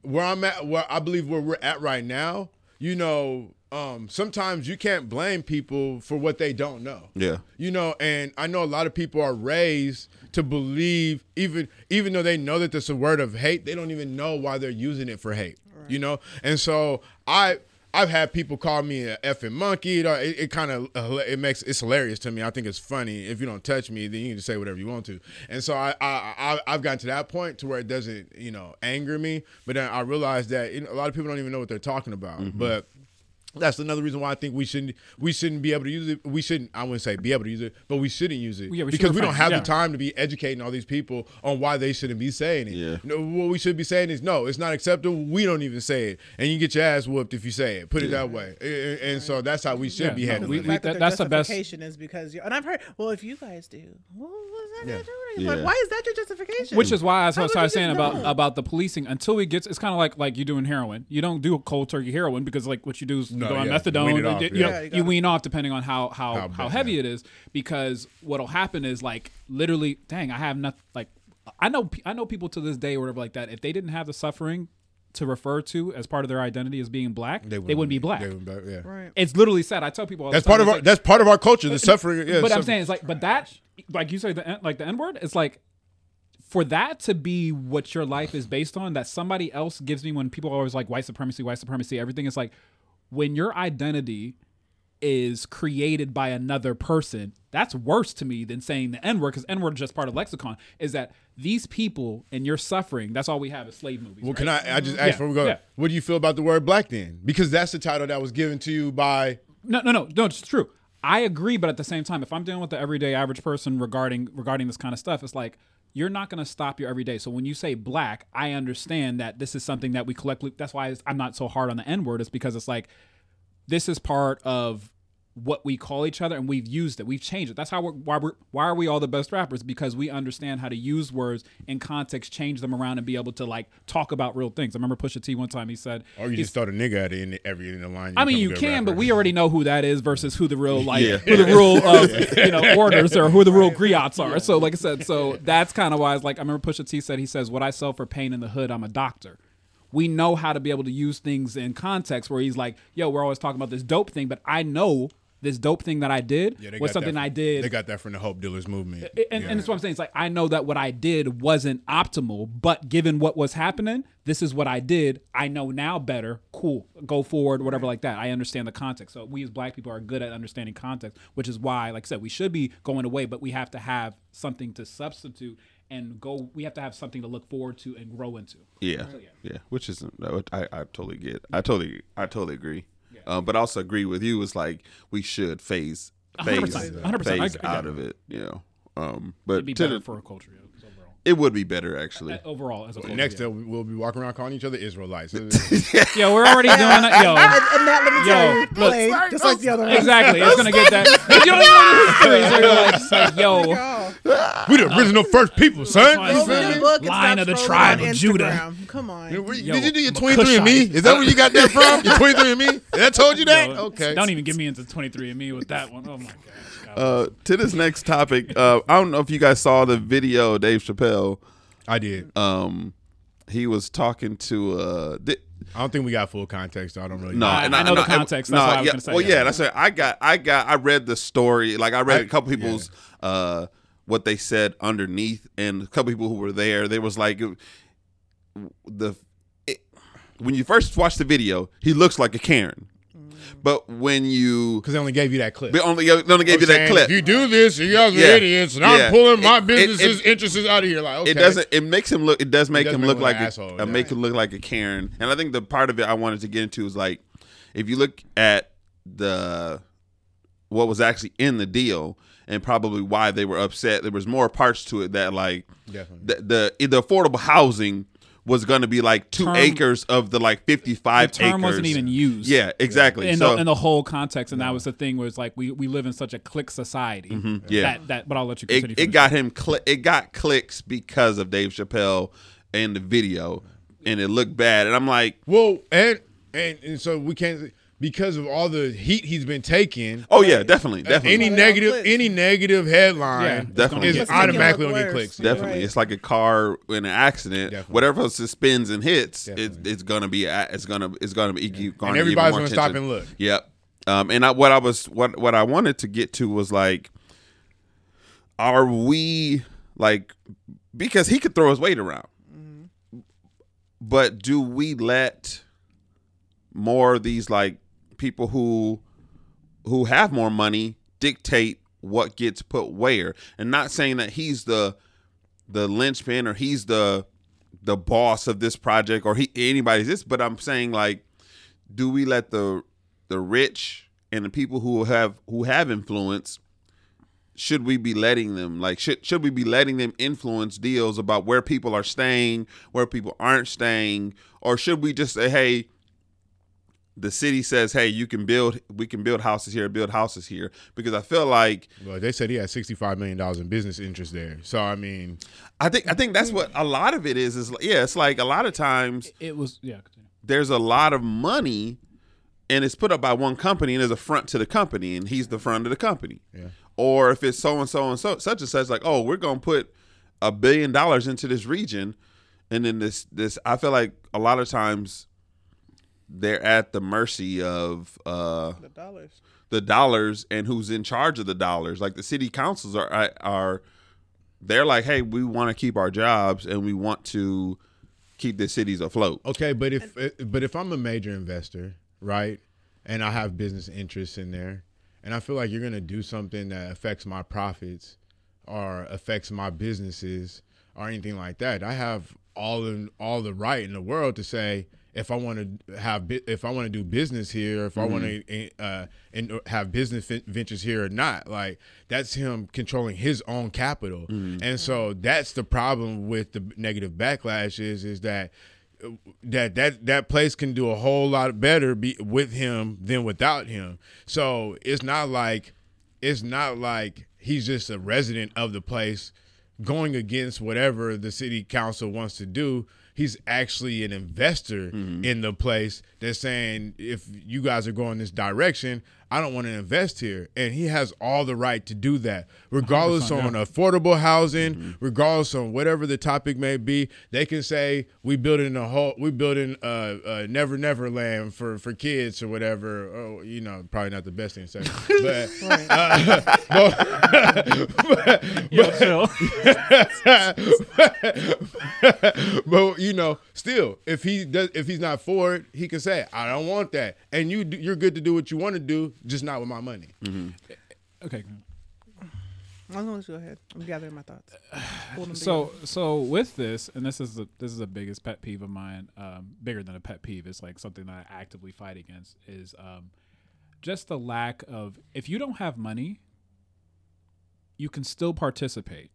where I'm at, where I believe where we're at right now, you know, um, sometimes you can't blame people for what they don't know. Yeah. You know, and I know a lot of people are raised to believe even even though they know that it's a word of hate, they don't even know why they're using it for hate. You know? And so I I've had people call me a effing monkey. You It, it kind of it makes it's hilarious to me. I think it's funny. If you don't touch me, then you can just say whatever you want to. And so I I, I I've gotten to that point to where it doesn't you know anger me. But then I realize that you know, a lot of people don't even know what they're talking about. Mm-hmm. But that's another reason why I think we shouldn't we shouldn't be able to use it. We shouldn't I wouldn't say be able to use it, but we shouldn't use it Yeah, we because we don't have Yeah. the time to be educating all these people on why they shouldn't be saying it. Yeah. No, what we should be saying is no, it's not acceptable. We don't even say it, and you get your ass whooped if you say it. Put it that way, And- and, and so that's how we should Yeah, be no, handling we- it. the fact that- that, that's their the best- justification is because you and I've heard well if you guys do well what's that Yeah. got to do with it? Yeah. like why is that your justification Which is why, as I How was would you saying just about know? about the policing, until it gets, it's kind of like like you doing heroin. You don't do cold turkey heroin because like what you do is No, go on yeah, methadone. wean you, off, you yeah. know, Yeah, you you wean off depending on how how How how, heavy yeah. it is. Because what'll happen is like literally, dang, I have nothing. Like I know I know people to this day or whatever like that. If they didn't have the suffering to refer to as part of their identity as being black, they wouldn't, be black. They wouldn't be- yeah. right It's literally sad. I tell people all That's the time, part of our like- that's part of our culture. The suffering. Yeah, but I'm suffering. saying it's like, but that, like you say, the N- like the N word, it's like for that to be what your life is based on. That somebody else gives me when people are always like white supremacy, white supremacy, everything is like when your identity is created by another person. That's worse to me than saying the N word because N word is just part of lexicon. Is that these people and your suffering? That's all we have is slave movies. Well, right? can I? I just ask Yeah, before we go. yeah. What do you feel about the word black then? Because that's the title that was given to you by. No, no, no, no. It's true. I agree, but at the same time, if I'm dealing with the everyday average person regarding regarding this kind of stuff, it's like you're not going to stop your everyday. So when you say black, I understand that this is something that we collectively. That's why I'm not so hard on the N word. Is because it's like this is part of what we call each other, and we've used it. We've changed it. That's how we're why we're why are we all the best rappers? Because we understand how to use words in context, change them around, and be able to like talk about real things. I remember Pusha T one time he said, Or you just throw the nigga at it in every in the line. I mean, you good can, but we already know who that is versus who the real like Yeah. who the real uh, you know orders or who the real griots are. So, like I said, so that's kind of why it's like I remember Pusha T said he says, "What I sell for pain in the hood, I'm a doctor." We know how to be able to use things in context where he's like, "Yo, we're always talking about this dope thing, but I know this dope thing that I did Yeah, was something that I did." They got that from the Hope Dealers movement. and, Yeah. and that's what I'm saying. It's like I know that what I did wasn't optimal, but given what was happening, this is what I did. I know now better. Cool, go forward, whatever like that. I understand the context. So we as black people are good at understanding context, which is why, like I said, we should be going away, but we have to have something to substitute. and go. We have to have something to look forward to and grow into. Yeah, So, yeah. yeah, which isn't. I, I totally get. I totally, I totally agree. Um, but I also agree with you. It's like we should phase, phase, 100%, 100%, phase I get out it. of it. You know. Um, but It'd be to better the- for a culture yeah. It would be better actually. Uh, overall, as a culture. Next yeah. up, we'll be walking around calling each other Israelites. yeah, we're already doing it. Yo, And, and that let me tell Yo, you, look. just like the other one. exactly. It's gonna get that. You don't even know the history, so you're like, yo, we the original first people, son. That's You why go feel read me? a book and Lion stop of the tribe of Judah. Come on. Where- Yo, Did you do your 23 and me? Is that where you got that from? Your 23 and me? That told you that? yo, Okay. Don't even get me into 23 and me with that one. Oh my. God. Uh, to this next topic, uh, I don't know if you guys saw the video. of Dave Chappelle. I did. Um, he was talking to. Uh, di- I don't think we got full context. So I don't really. Know. No, I- and I know the context, that's what I was yeah, gonna say. Well, yeah, that's it. I got, I got, I read the story. Like I read I- a couple people's uh what they said underneath, and a couple people who were there. There was like the it, when you first watch the video, he looks like a Karen, but when you Because they only gave you that clip. they only they only gave you that Saying, clip. If you do this, you guys are Yeah. idiots, and Yeah. I'm pulling my It- it- it- interests out of here. Like, okay. It doesn't. It makes him look. It does make him make look like look a, asshole, uh, yeah. make him look like a Karen. And I think the part of it I wanted to get into is like, if you look at the what was actually in the deal and probably why they were upset, there was more parts to it that like Definitely. the the, the affordable housing was going to be like two Term- acres of the like fifty five the term acres. wasn't even used. Yeah, exactly. In, so the, in the whole context, and that was the thing where it's like we, we live in such a click society. Mm-hmm. yeah. That, that, but I'll let you continue. it, it got him cli- it got clicks because of Dave Chappelle and the video, and it looked bad. And I'm like, Well, and, and and so we can't because of all the heat he's been taking. oh yeah, definitely, uh, definitely. Any negative, any negative headline it's Definitely. is It's automatically gonna get clicks. Definitely, Right. it's like a car in an accident. Definitely. Whatever suspends and hits, it, it's gonna be. a- It's gonna. It's gonna be. Yeah. And everybody's gonna stop and look. Yep. Um, and I, what I was, what what I wanted to get to was like, are we like, because he could throw his weight around, but do we let more of these like people who who have more money dictate what gets put where. And not saying that he's the the linchpin or he's the the boss of this project or he anybody's this but i'm saying like do we let the the rich and the people who have who have influence should we be letting them like should should we be letting them influence deals about where people are staying where people aren't staying? Or should we just say hey the city says hey you can build we can build houses here build houses here because i feel like Well, they said he had sixty-five million dollars in business interest there. So I mean, i think i think that's what a lot of it is is yeah it's like a lot of times It was yeah. There's a lot of money and it's put up by one company and there's a front to the company and he's the front of the company. Yeah. Or if it's so and so and so such and such like, oh, we're gonna put a billion dollars into this region and then this this I feel like a lot of times they're at the mercy of uh The dollars. the dollars and who's in charge of the dollars. Like the city councils are are they're like, hey, we want to keep our jobs and we want to keep the cities afloat. okay, but if but if I'm a major investor, right, and I have business interests in there, and I feel like you're gonna do something that affects my profits or affects my businesses or anything like that, I have all in all the right in the world to say if I want to have if I want to do business here, if I want to uh, and have business ventures here or not, like that's him controlling his own capital, and so that's the problem with the negative backlash is is that that that that place can do a whole lot better be, with him than without him. So it's not like it's not like he's just a resident of the place going against whatever the city council wants to do. He's actually an investor mm-hmm. in the place. That's saying if you guys are going this direction, I don't want to invest here. And he has all the right to do that, regardless 100%, on affordable housing, regardless on whatever the topic may be. They can say we building a whole, we building a, a never never land for for kids or whatever. Oh, you know, probably not the best thing to say, but, uh, but, chill. but you know, still, if he does, if he's not for it, he can say, "I don't want that," and you, you're good to do what you want to do, just not with my money. okay. I'm gonna go ahead. I'm gathering my thoughts. Pulling them so so with this and this is the this is the biggest pet peeve of mine um, bigger than a pet peeve it's like something that i actively fight against is um, just the lack of if you don't have money you can still participate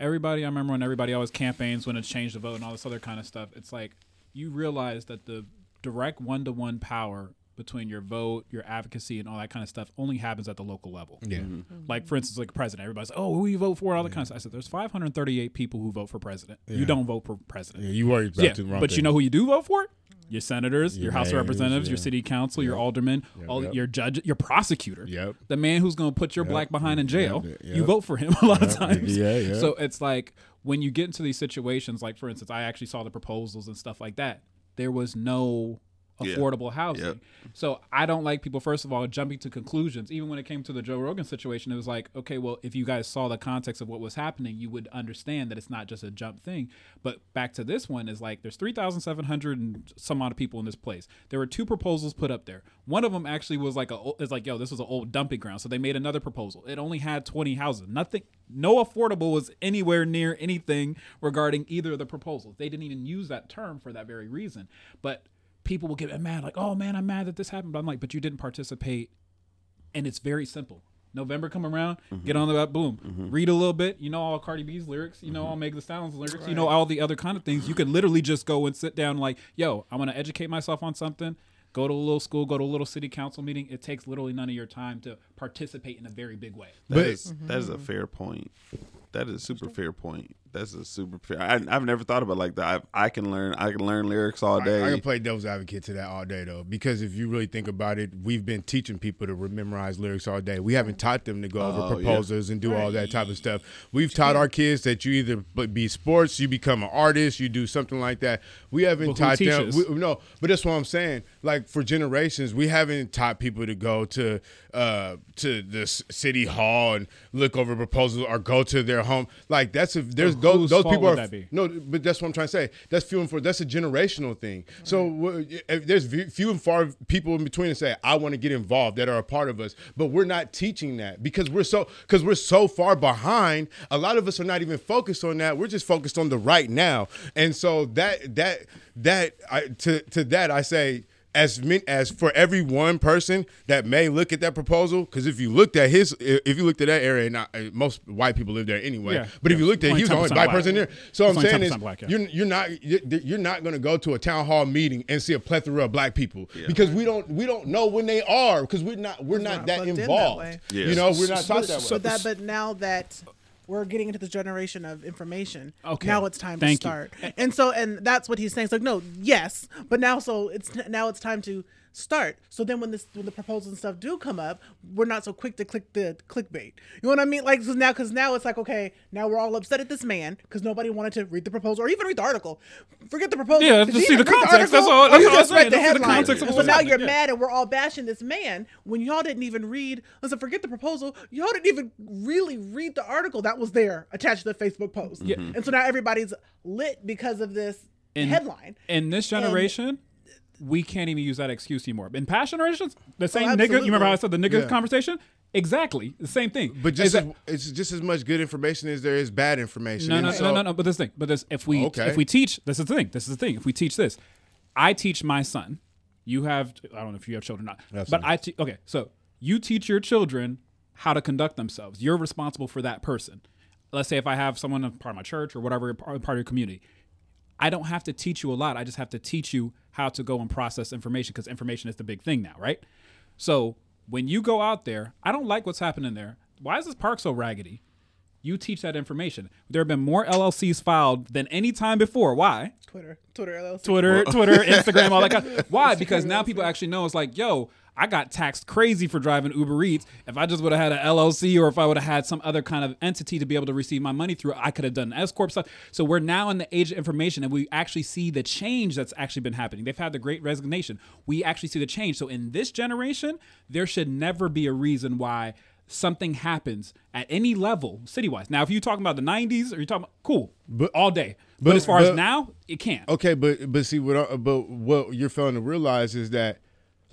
everybody i remember when everybody always campaigns when it changed the vote and all this other kind of stuff it's like you realize that the direct one-to-one power between your vote your advocacy and all that kind of stuff only happens at the local level Yeah. Mm-hmm. Mm-hmm. like for instance, like president, everybody's like, "Oh, who you vote for?" All that kind of stuff. I said, "There's 538 people who vote for president. You don't vote for president. Yeah, you worried about Yeah, the wrong but you know who you do vote for? Your senators, your, Your House of mayors, Representatives, your city council, your aldermen, all yep. your judge, your prosecutor. Yep. The man who's going to put your black behind in jail. Yep, You yep. vote for him a lot of times. Yeah, yeah. So it's like when you get into these situations, like for instance, I actually saw the proposals and stuff like that. There was no Yeah. affordable housing. Yep. So I don't like people, first of all, jumping to conclusions. Even when it came to the Joe Rogan situation, it was like, okay, well, if you guys saw the context of what was happening, you would understand that it's not just a jump thing. But back to this one is like, there's 3,700 and some odd people in this place. There were two proposals put up there. One of them actually was like a, it's like, yo, this was an old dumping ground. So they made another proposal. It only had 20 houses. Nothing, no affordable was anywhere near anything regarding either of the proposals. They didn't even use that term for that very reason. But people will get mad, like, "Oh man, I'm mad that this happened." But I'm like, "But you didn't participate," and it's very simple. November come around, mm-hmm. get on the boom, mm-hmm. read a little bit. You know all Cardi B's lyrics. You know mm-hmm. all Meg Thee Stallion's lyrics. You know all the other kind of things. You can literally just go and sit down, like, "Yo, I'm gonna educate myself on something." Go to a little school, go to a little city council meeting. It takes literally none of your time to participate in a very big way. That But- is that is a fair point. That is a super fair point. That's a super fair. I, I've never thought about it like that. I, I can learn. I can learn lyrics all day. I can play devil's advocate to that all day though, because if you really think about it, we've been teaching people to memorize lyrics all day. We haven't taught them to go Oh, over yeah. proposals and do all that type of stuff. We've taught our kids that you either be sports, you become an artist, you do something like that. We haven't But who taught them. We, no, but that's what I'm saying. Like for generations, we haven't taught people to go to uh, to the city hall and look over proposals or go to their home. Like that's a there's those those people are that be? no, but that's what I'm trying to say. That's few and far. That's a generational thing. So if eh, there's few and far people in between and say, "I want to get involved," that are a part of us, but we're not teaching that because we're so because we're so far behind. A lot of us are not even focused on that. We're just focused on the right now, and so that that that I, to to that I say as min, as for every one person that may look at that proposal, because if you looked at his, if you looked at that area, not uh, most white people live there anyway. Yeah. but if you Yeah. looked at, Only he was the only black black. person there. So It's I'm saying is, black, yeah. you're you're not you're you're not going to go to a town hall meeting and see a plethora of black people because we don't we don't know when they are because we're not we're not not that plugged in that involved. Yeah. You know, we're not So- taught that so way. But that, but now that we're getting into this generation of information, Okay. now it's time Thank to you. start. And so, and that's what he's saying. It's like, no, yes, but now, so it's now it's time to start. So then, when this when the proposals and stuff do come up, we're not so quick to click the clickbait. You know what I mean? Like so now, because now it's like, okay, now we're all upset at this man because nobody wanted to read the proposal or even read the article. Forget the proposal. Yeah, just see the context. That's all- that's all I'm just read saying. the headline. So now you're Yeah. mad and we're all bashing this man when y'all didn't even read. Listen, forget the proposal. Y'all didn't even really read the article that was there attached to the Facebook post. Yeah. And so now everybody's lit because of this In- headline. In this generation, we can't even use that excuse anymore. In past generations, the oh, same nigga. You remember how I said the nigga Yeah. conversation? Exactly the same thing. But just as, it's just as much good information as there is bad information. no, no, so- no, no, no. But this thing. But this, if we Okay. if we teach, this is the thing. This is the thing. If we teach this, I teach my son. You have. I don't know if you have children or not. Yes, but sir. I. Te- okay, so you teach your children how to conduct themselves. You're responsible for that person. Let's say if I have someone a part of my church or whatever part part of your community, I don't have to teach you a lot. I just have to teach you how to go and process information because information is the big thing now, right? So when you go out there, I don't like what's happening there. Why is this park so raggedy? You teach that information. There have been more LLCs filed than any time before. Why? Twitter, Twitter, LLC. Twitter, Twitter, Instagram, all that kind. Why? Because now people actually know it's like, yo, I got taxed crazy for driving Uber Eats. If I just would have had an LLC or if I would have had some other kind of entity to be able to receive my money through, I could have done S corp stuff. So we're now in the age of information, and we actually see the change that's actually been happening. They've had the Great Resignation. We actually see the change. So in this generation, there should never be a reason why something happens at any level citywide. Now, if you're talking about the 90s or you're talking about cool, But- all day. But, but- as far as now, it can't. Okay, but but see what but what you're failing to realize is that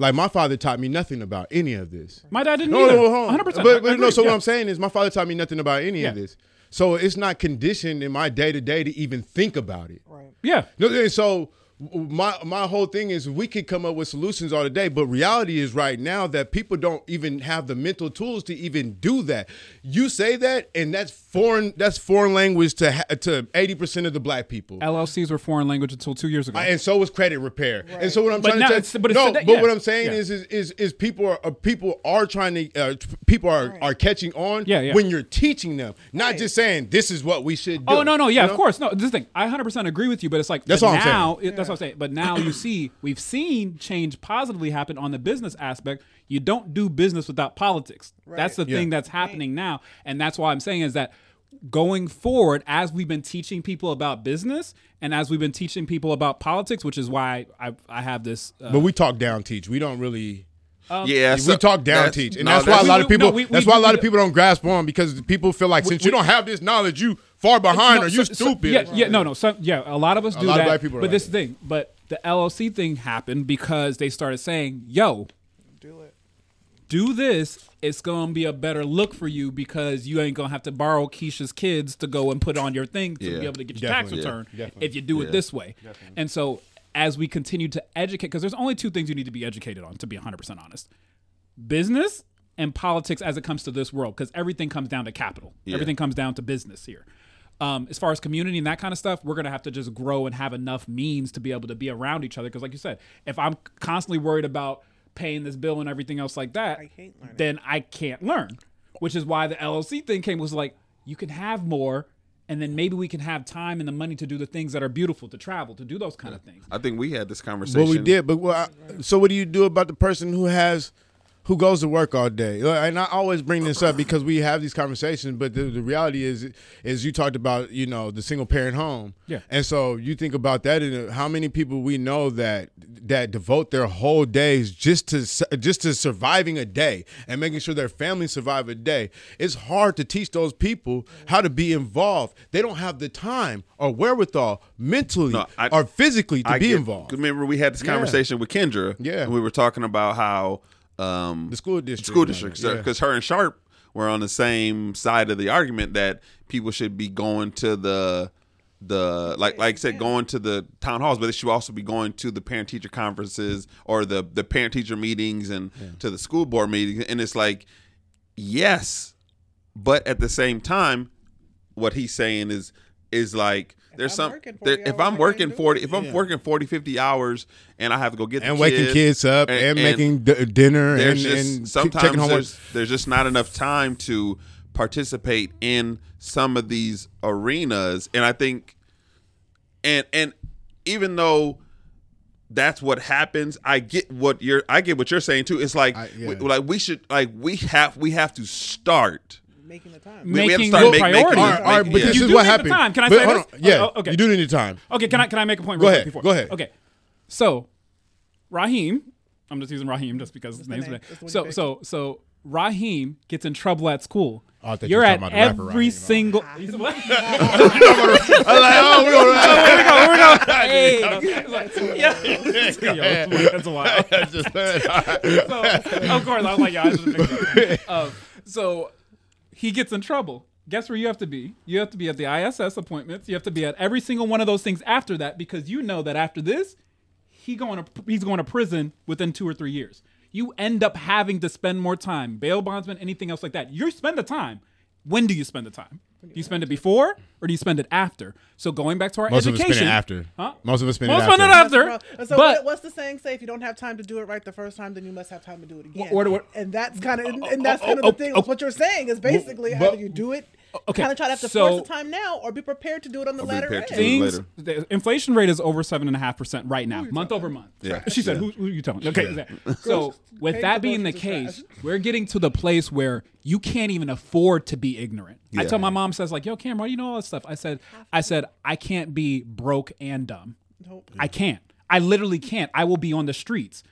Like my father taught me nothing about any of this. My dad didn't No, either. no, hold 100%. But, but agree. no, so Yeah. what I'm saying is my father taught me nothing about any Yeah. of this. So it's not conditioned in my day to day to even think about it. Right. Yeah. No, and so w- my my whole thing is we could come up with solutions all the day, but reality is right now that people don't even have the mental tools to even do that. You say that, and that's foreign. That's foreign language to ha- to eighty percent of the black people. LLCs were foreign language until two years ago. And so was credit repair. And so what I'm But trying now to it's- say, but it's no, today- but yeah. what I'm saying Yeah. is, is is is people are uh, people are trying to uh, people are are catching on Yeah, yeah. when you're teaching them, not Right. just saying this is what we should do. Oh no, no, yeah, you of course, no. This thing, I 100 percent agree with you, but it's like That's but all I'm saying. now. It, that's what I'm saying. But now you see, we've seen change positively happen on the business aspect. You don't do business without politics. That's the Yeah. thing that's happening now, and that's why I'm saying is that going forward, as we've been teaching people about business and as we've been teaching people about politics, which is why I I have this. Uh, But we talk down teach. We don't really. Um, yeah, we talk down that's- teach, and no, that's why a lot of We- we- people. no, we- that's we why a lot of people don't grasp on because people feel like since you don't have this knowledge, you far behind No, or you so- so- stupid. yeah, yeah, no, no. So, yeah, a lot of us do lot that. of black people but like this that. thing, but the LLC thing happened because they started saying, "Yo, Do it. do this, it's gonna be a better look for you because you ain't gonna have to borrow Keisha's kids to go and put on your thing to Yeah. be able to get your Definitely. tax return Definitely. if you do Yeah. it this way. And so as we continue to educate, because there's only two things you need to be educated on, to be 100 percent honest: business and politics as it comes to this world, because everything comes down to capital. Yeah. Everything comes down to business here. Um, as far as community and that kind of stuff, we're gonna have to just grow and have enough means to be able to be around each other. Because, like you said, if I'm constantly worried about paying this bill and everything else like that, I then I can't learn. Which is why the LLC thing came was like you can have more, and then maybe we can have time and the money to do the things that are beautiful, to travel, to do those kind of things. I think we had this conversation. But we did. But what I- so what do you do about the person who has who goes to work all day? And I always bring this up because we have these conversations. But the, the reality is, is you talked about you know the single parent home. Yeah. And so you think about that, and how many people we know that that devote their whole days just to just to surviving a day and making sure their family survive a day. It's hard to teach those people how to be involved. They don't have the time or wherewithal mentally No, I- or physically to I be get- involved. Remember, we had this Yeah. conversation with Kendra. Yeah. and we were talking about how um, The school district. school district, all districts, that, yeah. because her and Sharp were on the same side of the argument that people should be going to the the like like I said going to the town halls, but they should also be going to the parent teacher conferences or the the parent teacher meetings and to the school board meetings. And it's like, yes, but at the same time, what he's saying is is like there's I'm some there, if I'm working 40 if I'm Yeah. working 40 50 hours and I have to go get and the waking kid, kids up and, and- and making d- dinner and, just and sometimes taking homework. there's, there's just not enough time to participate in some of these arenas and i think and and even though that's what happens i get what you're i get what you're saying too it's like I- yeah. we, like we should like we have we have to start Making the time. We- we have to Making start your make- making- priorities. all right, all right, but yeah. this You is do what need the happened. time. Can I But say this? Yeah, Oh, okay. you do need the time. Okay, can I can I make a point? Go real quick ahead, Before? go ahead. Okay, so Raheem, I'm just using Raheem just because his name's name. there. That's the one So so so Raheem gets in trouble at school. Oh, I thought you You're at about the rapper every Raheem. single. He's- what? oh, we gonna- Hey, yeah, Yo, that's a while. so, of course, I was like, yeah, I just. Um, so he gets in trouble. Guess where you have to be? You have to be at the ISS appointments. You have to be at every single one of those things after that because you know that after this, he going to he's going to prison within two or three years. You end up having to spend more time, bail bondsman, anything else like that. You spend the time. When do you spend the time? Do you spend it before or do you spend it after? So going back to our Most of us education, spend it after. Huh? Most of us spend Most it spend it after. after. Bro, So but what, what's the saying? Say if you don't have time to do it right the first time, then you must have time to do it again. Or- or- and that's kind of and, and that's oh, kind of oh, the thing. oh, what you're saying is oh, basically oh, but- do you do it, okay, kind of try to have to so- force the time now, or be prepared to do it on the be latter end. things later. the inflation rate is over seven and a half percent right now, month over month. Yeah. She said, Yeah. who, who are you telling? Okay, exactly. so with that being the case, trash. we're getting to the place where you can't even afford to be ignorant. I tell my mom says like, "Yo, Cam, why do you know all this stuff?" I said, "I said I can't be broke and dumb. Nope. I can't. I literally can't. I will be on the streets."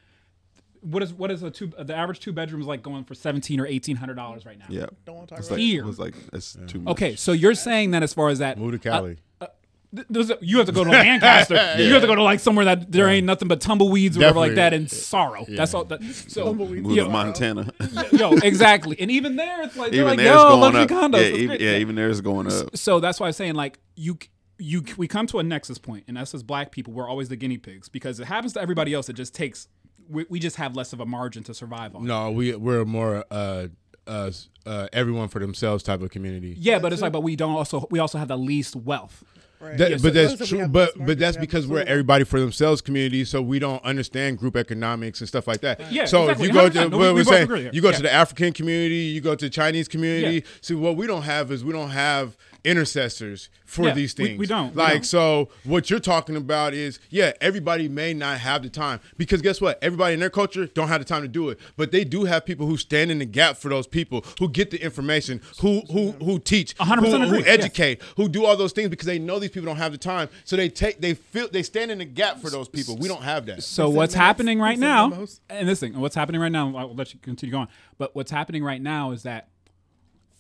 What is what is a two? The average two bedrooms like going for seventeen or eighteen hundred dollars right now. yeah Don't want to talk it's about like, Here. it was like it's too much Okay, so you're saying that as far as that Move to uh, Cali. Uh, th- there's a- you have to go to Lancaster. You have to go to like somewhere that there ain't nothing but tumbleweeds or whatever like that Definitely. and sorrow. That's all. That, so Tumbleweeds. Move Yeah. to Montana. yo, exactly. And even there, it's like they're even like, there's yo, going luxury up. condos. Yeah, That's even, yeah, even there's going up. So that's why I'm saying like you you we come to a nexus point, and us as black people, we're always the guinea pigs because it happens to everybody else. It just takes we, we just have less of a margin to survive on. No, we we're more uh, uh, uh, everyone for themselves type of community. Yeah, but it's like, but we don't also we also have the least wealth. Right. That- Yeah, but those that's true. But but that's because we're everybody for themselves community, so we don't understand group economics and stuff like that. Yeah, so exactly. if you go 100%. to No, what we- we we're both saying, agree here. you go Yeah. to the African community, you go to the Chinese community. Yeah. See, what we don't have is we don't have intercessors for Yeah, these things. we don't, we Like don't. so, what you're talking about is yeah, everybody may not have the time because guess what? Everybody in their culture don't have the time to do it, but they do have people who stand in the gap for those people who get the information, who who who teach, 100% who, who agree, yes. educate, who do all those things because they know these people don't have the time. So they take they feel they stand in the gap for those people. We don't have that. So what's minutes. happening right now, and this thing, what's happening right now, I'll let you continue going. But what's happening right now is that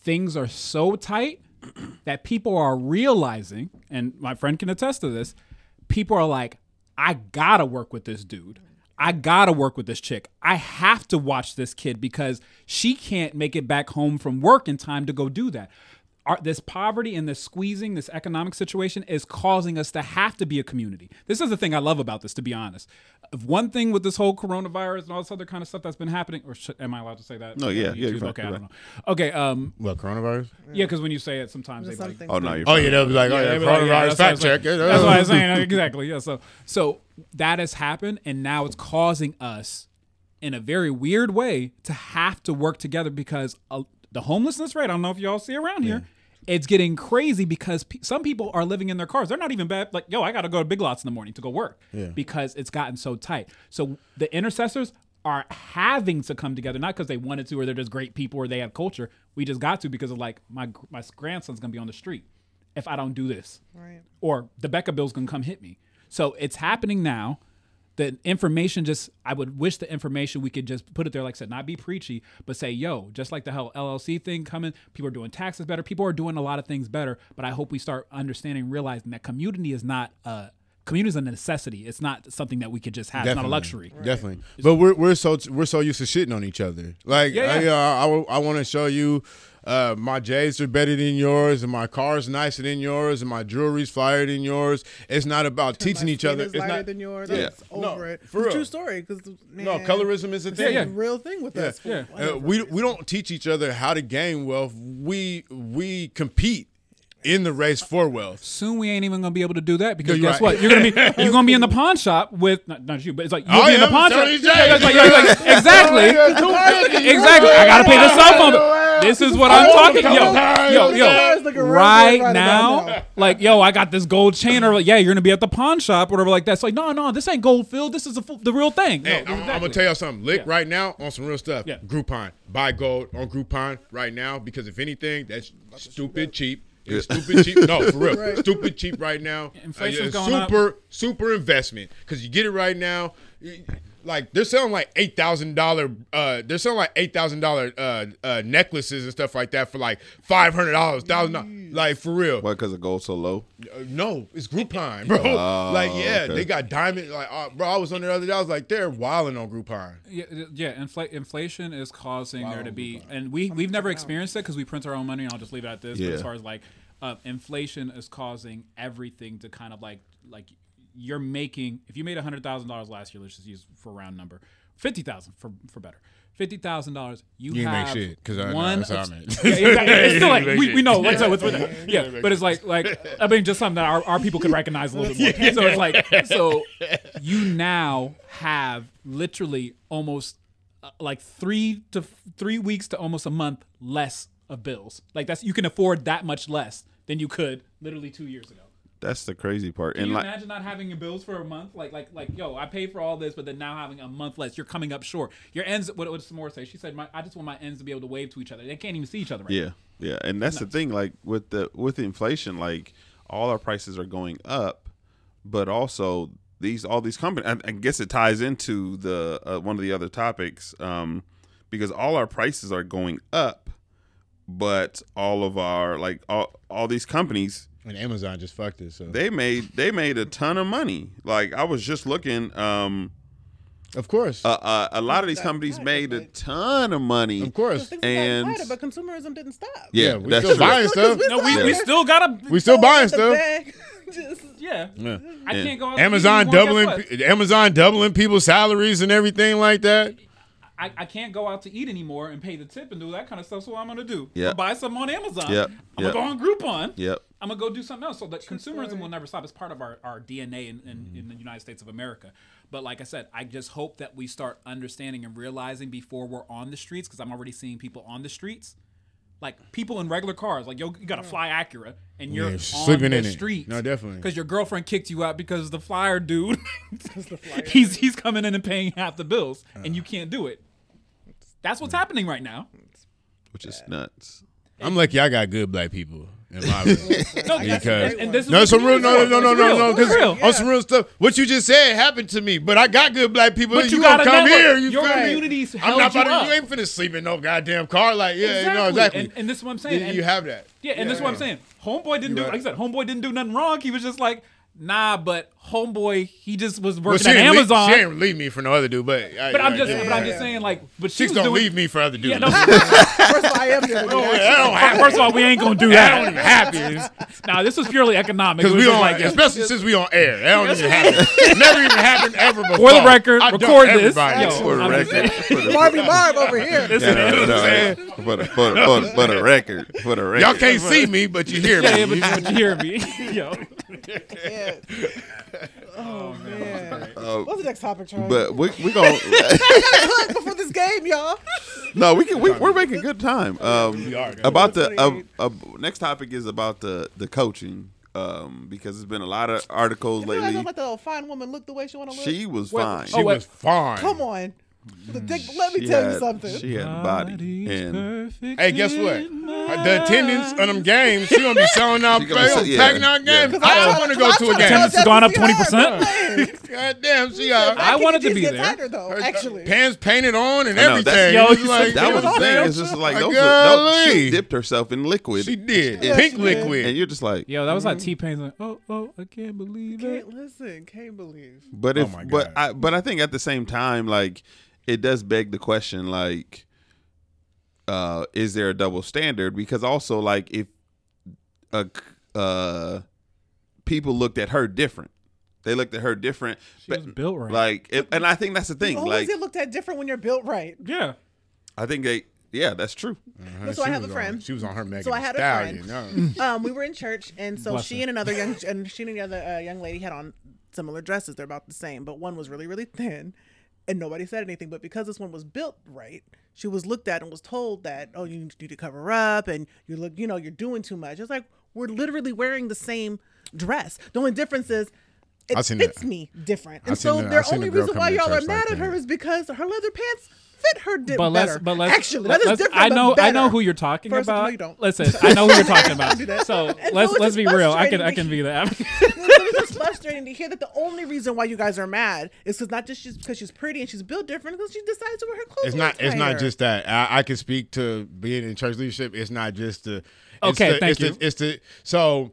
things are so tight that people are realizing, and my friend can attest to this. People are like, I gotta work with this dude. I gotta work with this chick. I have to watch this kid because she can't make it back home from work in time to go do that. Our, this poverty and this squeezing, this economic situation is causing us to have to be a community. This is the thing I love about this, to be honest. If One thing with this whole coronavirus and all this other kind of stuff that's been happening, or sh- am I allowed to say that? No, yeah, yeah, you're Okay, you're I don't know. Okay, um, What coronavirus? yeah, because when you say it, sometimes they like, Oh no, you're Oh yeah, they'll be like, oh yeah, yeah, they be like, yeah, coronavirus that's fact what I was check. saying. That's what I was saying. Exactly. Yeah. So so that has happened, and now it's causing us, in a very weird way, to have to work together because uh, the homelessness rate. I don't know if y'all see around here. It's getting crazy because pe- some people are living in their cars. They're not even bad. Like, yo, I got to go to Big Lots in the morning to go work yeah. because it's gotten so tight. So the intercessors are having to come together, not because they wanted to or they're just great people or they have culture. We just got to because of like my my grandson's gonna be on the street if I don't do this Right. or the Becca bill's gonna come hit me. So it's happening now. The information just I would wish the information we could just put it there, like I said, not be preachy, but say, yo, just like the hell LLC thing coming, people are doing taxes better, people are doing a lot of things better. But I hope we start understanding, realizing that community is not uh community is a necessity. It's not something that we could just have. It's not a luxury. Definitely, but we're we're so we're so used to shitting on each other. Like, Yeah, I, yeah. uh, I, want to show you. Uh, my J's are better than yours, and my car's nicer than yours, and my jewelry's flyer than yours. It's not about teaching My each skin other. is It's not than yours. Yeah. It's No, over it. for it's real. true story. Because no colorism is a thing. yeah. a real thing with us. Yeah. Uh, we we don't teach each other how to gain wealth. We we compete in the race for wealth. Soon we ain't even gonna be able to do that because you're guess right. what? You're gonna be you're gonna be in the pawn shop with not, not you, but it's like you'll Oh, be in the pawn shop. Tony Yeah, like- yeah, like- exactly. exactly. I gotta pay the cell phone. bill. This is what I'm talking. Yo, yo, yo. Right now, like, yo, I got this gold chain, or like, yeah, you're gonna be at the pawn shop, or whatever, like that. It's like, no, no, this ain't gold filled. This is the, the real thing. Hey, Yo, I'm, exactly. gonna tell y'all something. Lick right now on some real stuff. Yeah. Groupon. Buy gold on Groupon right now because if anything, that's stupid cheap. It's stupid cheap. No, for real. Stupid cheap right now. Inflation's Uh, going up. super super investment because you get it right now. Like they're selling like eight thousand dollar. Uh, they're selling like eight thousand dollar uh, uh, necklaces and stuff like that for like five hundred dollars, thousand dollars. Like for real. Why? Because the gold's so low. Uh, no, it's Groupon, bro. Oh, like yeah, okay. they got diamond. Like uh, bro, I was on there the other day. I was like, they're wilding on Groupon. Yeah, yeah. Infl- inflation is causing there to be, and we we've never experienced it because we print our own money. And I'll just leave it at this. But as far as like, uh, inflation is causing everything to kind of like like you're making. If you made hundred thousand dollars last year, let's just use for a round number, fifty thousand for for better. Fifty thousand dollars. You, You ain't make have shit, 'cause I know one. that's how I Yeah, exactly. It's still like we, we know. What's up with that? Yeah, but it's like like I mean, just something that our, our people could recognize a little bit more. So it's like so you now have literally almost uh, like three to three weeks to almost a month less of bills. Like that's you can afford that much less than you could literally two years ago. That's the crazy part. Can and you like, imagine not having your bills for a month? Like, like, like, yo, I paid for all this, but then now having a month less, you're coming up short. Your ends. What did Samora say? She said, my, "I just want my ends to be able to wave to each other. They can't even see each other right Yeah, yeah, and that's the thing. Like with the with the inflation, like all our prices are going up, but also these all these companies. I, I guess it ties into the uh, one of the other topics um, because all our prices are going up, but all of our like all all these companies And Amazon just fucked it. So they made they made a ton of money. Like I was just looking. Um, of course, uh, uh, a lot of these companies made a ton of money. of course. And- got but consumerism didn't stop. Yeah, Yeah, we that's still true. buying stuff. No, we, Yeah. we still gotta. We still buying stuff. bag, just- yeah. Yeah. I can't go out. to eat Amazon doubling? Amazon doubling people's salaries and everything like that. I, I can't go out to eat anymore and pay the tip and do that kind of stuff. So what I'm gonna do? Yep. I'll buy something on Amazon. Yep. I'm Yep. gonna go on Groupon. Yep. I'm gonna go do something else. So that consumerism will never stop. It's part of our, our DNA in, in, in mm-hmm. the United States of America. But like I said, I just hope that we start understanding and realizing before we're on the streets, because I'm already seeing people on the streets, like people in regular cars. Like yo, you got a fly Acura and you're Yeah, on sleeping the in it. street. No, definitely. Because your girlfriend kicked you out because the flyer dude, the flyer he's he's coming in and paying half the bills, and you uh. can't do it. That's what's mm. happening right now. Which is nuts. I'm lucky I got good black people in my room. No, Because- and, and this is No, what some real, news no, is no, for. no, It's no, real. no, because real. on some real stuff, what you just said happened to me. But I got good black people. But you, you gonna gotta come network. here? You Your feel me? communities I'm held not you about to. up. You ain't finna sleep in no goddamn car. Like, yeah, no, exactly. And, and this is what I'm saying. You- And- you have that. Yeah, and this is what I'm saying. Homeboy didn't do. right. Like I said, Homeboy didn't do nothing wrong. He was just like, nah. But Homeboy, he just was working she at ain't leave- Amazon. she ain't leave me for no other dude, but uh, but I'm just, but I'm just saying, like, but she chicks was don't doing, leave me for other dudes. Yeah, no, First of all, I am the other Oh, that. First of all, we ain't gonna do That don't even happen. Nah, this was purely economic. Because we just on, like, especially since we on air. That don't even happen. Never even happened ever before. for the record, I record this. Yo, For the record. saying. For the, Marv over here. Listen, Yeah, no, no, for the for the for the, record. For the record. Y'all can't see me, but you hear me. yeah, but, but you hear me, yo. Yeah. Oh man. Uh, What's the next topic, Charlie? but we we gonna before this game, y'all. no we can we, we're making good time. Um, We are, about the uh, uh, next topic is about the the coaching um, because there's been a lot of articles You feel like lately. don't let the fine woman look the way she want to look. She was Wait, fine. She Oh, was fine. Come on. The dick, let me She tell had- you something. She had a body, and Hey, guess what? The attendance on them games, she gonna be selling out, She gonna sell- yeah, packing out yeah. games. 'Cause I don't want to go to a trying game. Attendance has gone up 20%? God damn, she got I wanted to be there. Tighter, though, actually. pants painted on and I know, everything. Yo, It's like, that was the thing. It's just like I'm those. Are, those she dipped herself in liquid. She did. Yeah, Pink she did. liquid. and you're just like, Yo, that was like mm. T Pain's like, oh, oh, I can't believe it. Can't listen. Can't believe. But Oh if, my but I, but I think at the same time, like, it does beg the question, like, uh, is there a double standard? Because also, like, if uh, uh, people looked at her different, they looked at her different. She was built right. Like, it, and I think that's the thing. Always Like, get looked at different when you're built right. Yeah. I think they, yeah, that's true. Uh-huh, So I have was a on- friend. she was on her Megan So I had a friend. no. um, we were in church, and so Bless she her. and another young and she and another uh, young lady had on similar dresses. They're about the same, but one was really really thin, and nobody said anything. But because this one was built right, she was looked at and was told that oh you need to cover up and you look you know you're doing too much. It's like we're literally wearing the same dress. The only difference is. It I seen fits that. me different, and seen so the- their only reason why y'all are mad like at her is because her leather pants fit her di- But better. let's, but let's actually let- that is let's- different. I know, but I know who you're talking First, about. no, you don't. Listen, I know who you're talking about. that. So And let's it's let's be real. I can I can be that. advocate. it's just frustrating to hear that the only reason why you guys are mad is because not just she's because she's pretty and she's built different, because she decides to wear her clothes. It's not. It's not just that. I, I can speak to being in church leadership. It's not just the. It's Okay, the, thank it's you. The, it's the so.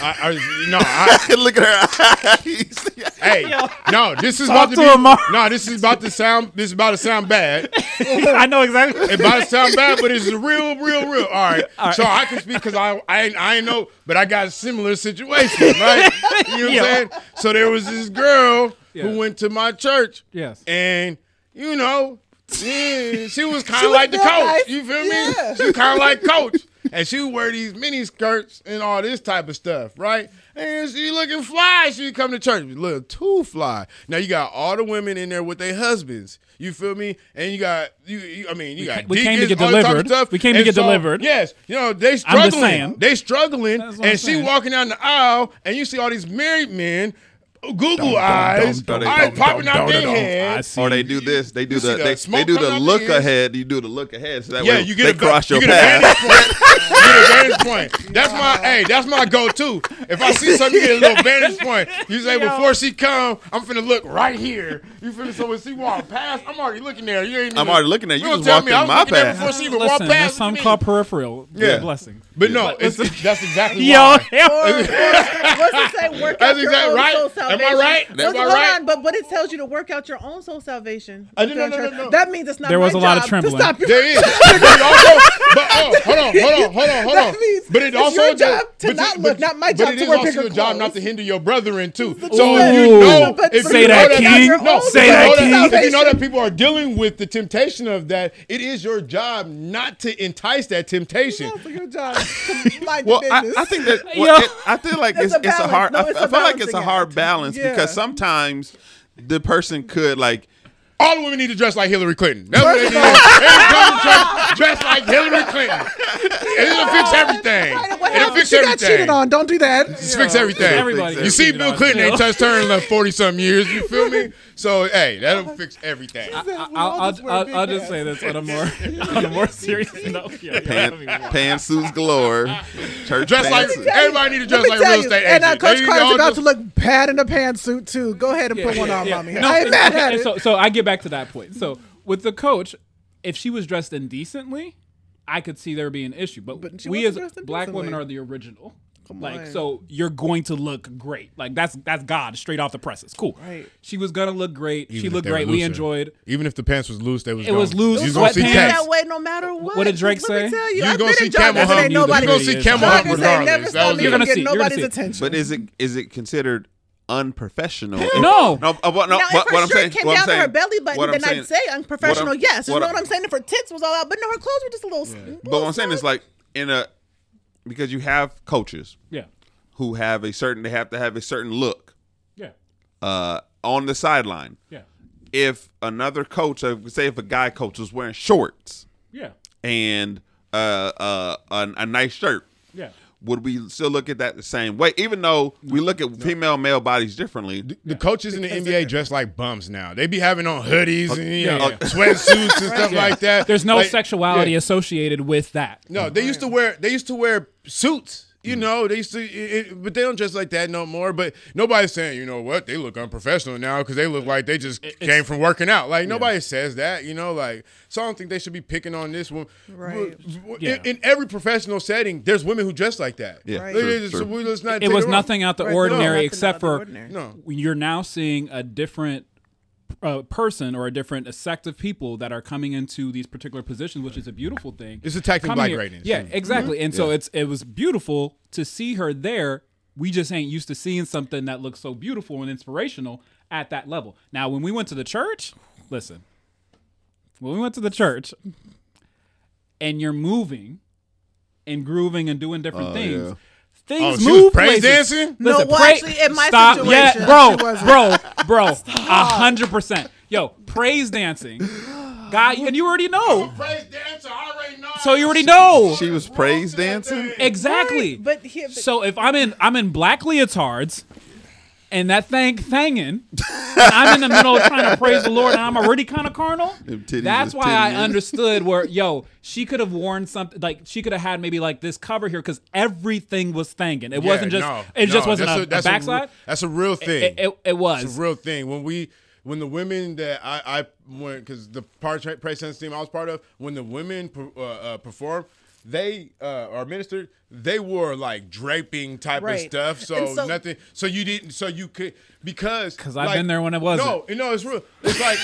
I, I no, I, Look at her eyes. hey, no, this is Talk about to, to be, him, Mark. no, this is about to sound, this is about to sound bad. I know exactly. It about to sound bad, but it's real, real, real. All right, so I can speak because I, I, ain't- I know, but I got a similar situation, right? You know what Yeah. I'm saying? So there was this girl Yeah. who went to my church, Yes. and you know, yeah, she was kind of like the coach. nice. You feel Yeah. me? She was kind of like coach, and she would wear these mini skirts and all this type of stuff, right? And she looking fly. She come to church, look too fly. Now you got all the women in there with their husbands. You feel me? And you got you. you I mean, you got ca- we came to get all this type of delivered. Stuff. We came to And get so, delivered. Yes, you know they I'm struggling. just saying. They struggling, and she walking down the aisle, and you see all these married men. Google eyes, dum, dum, eyes popping out dum, their dum. head. Or they do this. They do the the they, they do the look ahead. You do the look ahead, so that Yeah, way you get they a cross you your get path. vantage point. you get a vantage point. point. That's my hey. That's my go-to. If I see something, you get a little vantage point. You say before she come, I'm finna look right here. You finna so when she walk past, I'm already looking there. You ain't. I'm already looking at you. don't just tell walked in my path. before she even Listen, walked there's something What you called mean? peripheral. Yeah. Yeah. Blessing. But no, it's, that's exactly Yo, why. What's it say? Work That's out your exactly own right. Soul Am I right? What's- Am I hold right? on, but but it tells you to work out your own soul salvation. Uh, no, no, no, no, no. That means it's not. There was my a lot of trembling. Stop you. There is. But also, but oh, hold on, hold on, hold on, hold on. But it it's also your job to but not look, but- not my but job it to is wear also bigger your job not to hinder your brethren too. So truth. if you know, if but you Say know that, that, King. no, No, say that, King. If you know that people are dealing with the temptation of that, it is your job not to entice that temptation. It's your job to mind Well, I. I think that Yo. well, it, I feel like It's it's, a it's a balance. hard. No, I, it's feel like it's a hard act. Balance Yeah. because sometimes the person could like All the women need to dress like Hillary Clinton. That's what they need. Every come to church, dress like Hillary Clinton. It'll fix everything. It'll happened? fix She got everything. cheated on. Don't do that. Just fix everything. Everybody you see, Bill Clinton ain't touched her in like forty some years. You feel me? So hey, that'll fix everything. I'll, I'll, just wear I'll, I'll just say this on a more on a more serious note. Yeah, pan, yeah, I mean, pantsuits galore, church Dress like everybody need to dress like tell real you, estate and uh. Coach Carter's about to look bad in a pantsuit too. Go ahead and put one on, mommy. No, I ain't mad at it. So, so I get back to that point. So with the coach, if she was dressed indecently, I could see there being an issue. But, But we as black women are the original. Like on. so, you're going to look great. Like that's that's God straight off the presses. Cool. Right. She was gonna look great. Even she looked they were great. We enjoyed. Even if the pants was loose, they was It was gonna- loose, You was gonna see sweatpants. cats. that way no matter what. What did Drake say? tell you, You I've gonna see Camel and Hump. ain't nobody. You gonna see Joggers Camel ain't Hump Joggers regardless. never That stopped was me You're gonna getting see- you're nobody's attention. But is it is it considered unprofessional? No. no. uh, what, no now, what, if what her I'm shirt saying, came what I'm down to her belly button, what I'm then saying- I'd say unprofessional. what I'm- yes, you what know I'm- what I'm saying. If her tits was all out, but no, her clothes were just a little. But what I'm saying is like in a because you have coaches Yeah. who have a certain they have to have a certain look Yeah. uh, on the sideline. Yeah. If another coach, uh, say if a guy coach was wearing shorts Yeah. and uh, uh, a, a nice shirt, Yeah. Would we still look at that the same way? Even though we look at female male bodies differently. The coaches in the NBA dress like bums now. They be having on hoodies uh, and you know, uh, yeah. sweatsuits and stuff like that. There's no Like, sexuality yeah. associated with that. No, they used to wear they used to wear suits. Mm. You know, they used to, it, it- but they don't dress like that no more. But nobody's saying, you know what, they look unprofessional now because they look like they just came from working out. Like nobody says that, you know. Like so, I don't think they should be picking on this one. Right. In, Yeah. in every professional setting, there's women who dress like that. Yeah, Right. true, Let's- true. we- let's not It was nothing out the Right, ordinary nothing except for ordinary. No. you're now seeing a different uh, person or a different a sect of people that are coming into these particular positions, which is a beautiful thing. It's attacking black here- greatness. Yeah, Mhm. exactly. And so it's it was beautiful to see her there. We just ain't used to seeing something that looks so beautiful and inspirational at that level. Now, when we went to the church, listen, when we went to the church, and you're moving and grooving and doing different Oh, things. yeah. Things Oh, move praise places. dancing? No, Listen, well, pray- actually, in my stop. situation, yeah, bro, she wasn't. bro, bro, a hundred percent. Yo, praise dancing, guy, and you already know. Praise dancer, I already know. So you already know She was praise dancing. exactly. Right, but here, but- So if I'm in I'm in black leotards and that thing thanging, and I'm in the middle of trying to praise the Lord and I'm already kind of carnal. That's why I understood where yo, she could have worn something like she could have had maybe like this cover here because everything was thanging. It Yeah, wasn't just no, it just no, wasn't that's a, a, that's backside. re- that's a real thing. it, it, it was. It's a real thing. When we when the women that I I went because the part praise dance team I was part of when the women uh, uh, performed. They uh, are ministered. They wore like draping type Right. of stuff, so, so- nothing. So you didn't. So you could because 'Cause I've like, been there when it wasn't. No, you know it's real. It's like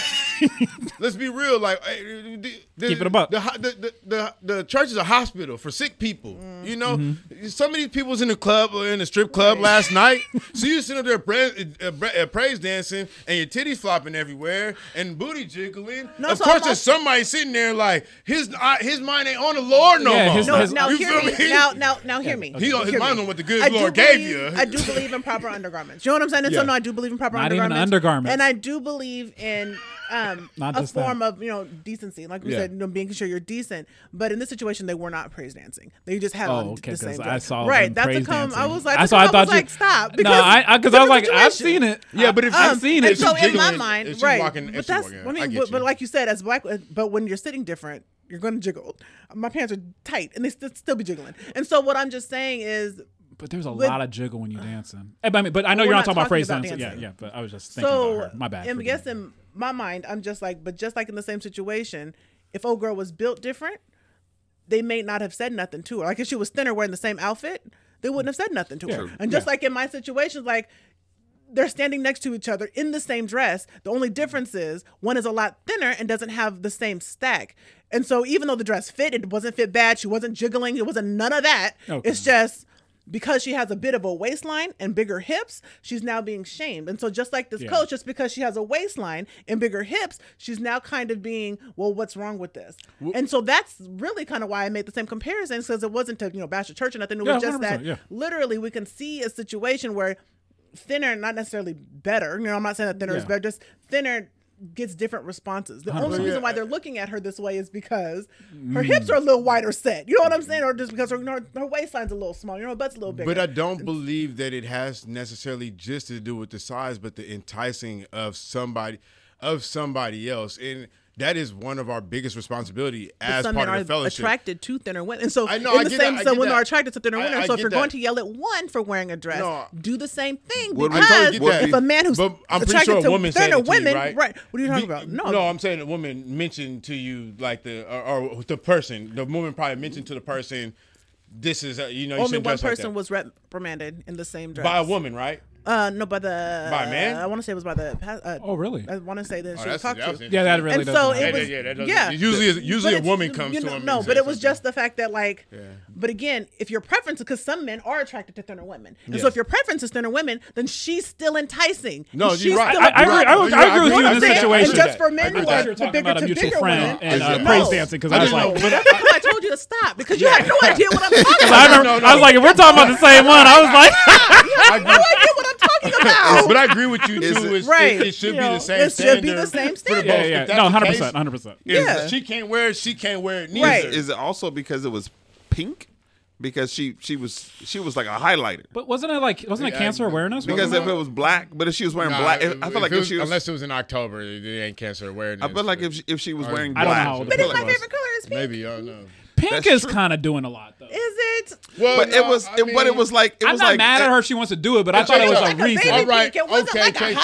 let's be real. Like eh, the, the, Keep it a buck. The, the, the, the, the church is a hospital for sick people. Mm. You know, Mm-hmm. some of these people was in the club or in the strip club last night. So you sitting up there pra- uh, uh, praise dancing and your titties flopping everywhere and booty jiggling. No, of so course, I'm there's somebody sitting there like his uh, his mind ain't on the Lord no Yeah, more. his- No, his- now You hear feel me. me? Now, now, now, hear me. He on his mind on what the good I do Lord gave believe- you. I do believe in proper undergarments. You know what I'm saying? And Yeah. so no, I do believe in proper Not even undergarments. undergarments. And I do believe in um, Not a just that. form of you know decency, like we Yeah. said, you know, making sure you're decent. But in this situation, they were not praise dancing. They just had Oh, on okay, the 'cause same. I saw right. That's a the come. I was like, That's that's why I I thought was you- like, stop. no, I because I, was like I've seen it. Yeah, but if I've seen it. So in my mind, right? walking- but that's walking, I I mean, get but, but like you said, as black, but when you're sitting different, you're going to jiggle. My pants are tight and they st- still be jiggling. And so what I'm just saying is. But there's a with, lot of jiggle when you're dancing. Uh, but I mean, but I know you're not, talking, about phrase dancing. dancing. Yeah, yeah. But I was just thinking so, about her. My bad. I'm guessing my mind, I'm just like, but just like in the same situation, if old girl was built different, they may not have said nothing to her. Like if she was thinner wearing the same outfit, they wouldn't have said nothing to yeah, her. And just yeah. like in my situations, like they're standing next to each other in the same dress. The only difference is one is a lot thinner and doesn't have the same stack. And so even though the dress fit, it wasn't fit bad. She wasn't jiggling. It wasn't none of that. Okay. It's just because she has a bit of a waistline and bigger hips, she's now being shamed. And so just like this yeah. coach, just because she has a waistline and bigger hips, she's now kind of being, well, what's wrong with this? Well, and so that's really kind of why I made the same comparison because it wasn't to, you know, bash a church or nothing. It yeah, was just that yeah. literally we can see a situation where thinner, not necessarily better. You know, I'm not saying that thinner yeah. is better, just thinner gets different responses. The only reason why they're looking at her this way is because mm. her mm. hips are a little wider set. You know what I'm saying? Or just because her, her, her waistline's a little smaller, you know, her butt's a little bigger. But I don't believe that it has necessarily just to do with the size, but the enticing of somebody of somebody else. And that is one of our biggest responsibility as some part of the fellowship. Attracted to thinner women, and so I know, in I the same that, women that. are attracted to thinner women. I, I so if you're that. going to yell at one for wearing a dress, no, do the same thing because totally if a man who's but I'm attracted sure to woman thinner to women, you, right? right? What are you talking Be, about? No, no, I'm saying a woman mentioned to you like the or, or the person. The woman probably mentioned to the person. This is a, you know only one person like was reprimanded in the same dress by a woman, right? Uh, no, by the by man. Uh, I want to say it was by the. Uh, oh really? I want to say that oh, she talked to. Yeah, that really. And does so it was, yeah, yeah, yeah. Usually, usually a woman comes you know, to him. No, but it was something. just the fact that like. Yeah. But again, if your preference, because some men are attracted to thinner women, and so if your preference is thinner women, then she's still enticing. No, you're right. I, I, I, agree, I, agree with you in this situation. just for men who are bigger to bigger friend and uh, praise dancing because I was like, I told you to stop because you have no idea what I'm talking about. I was like, if we're talking about the same one, I was like, I have no idea what I'm but I agree with you too. It, right. It, it should you be know, the same. It should be the same standard. Yeah, yeah. No, hundred percent, hundred percent. Yeah. She can't wear it. She can't wear it neither. Right. Is it also because it was pink? because she she was she was like a highlighter. But wasn't it like wasn't yeah, it cancer awareness? Because if it was black, but if she was wearing black, if, I feel like if, was, she was, unless it was in October, it ain't cancer awareness. I feel like if she, if she was wearing I black, don't know. But if my favorite color is pink, maybe I don't know. Pink That's is kind of doing a lot though. Is it? Well, but no, it was, I it, mean, but it was like, it I'm was not like, mad at her. She wants to do it, but I thought it was a reason. All right, pink. Okay.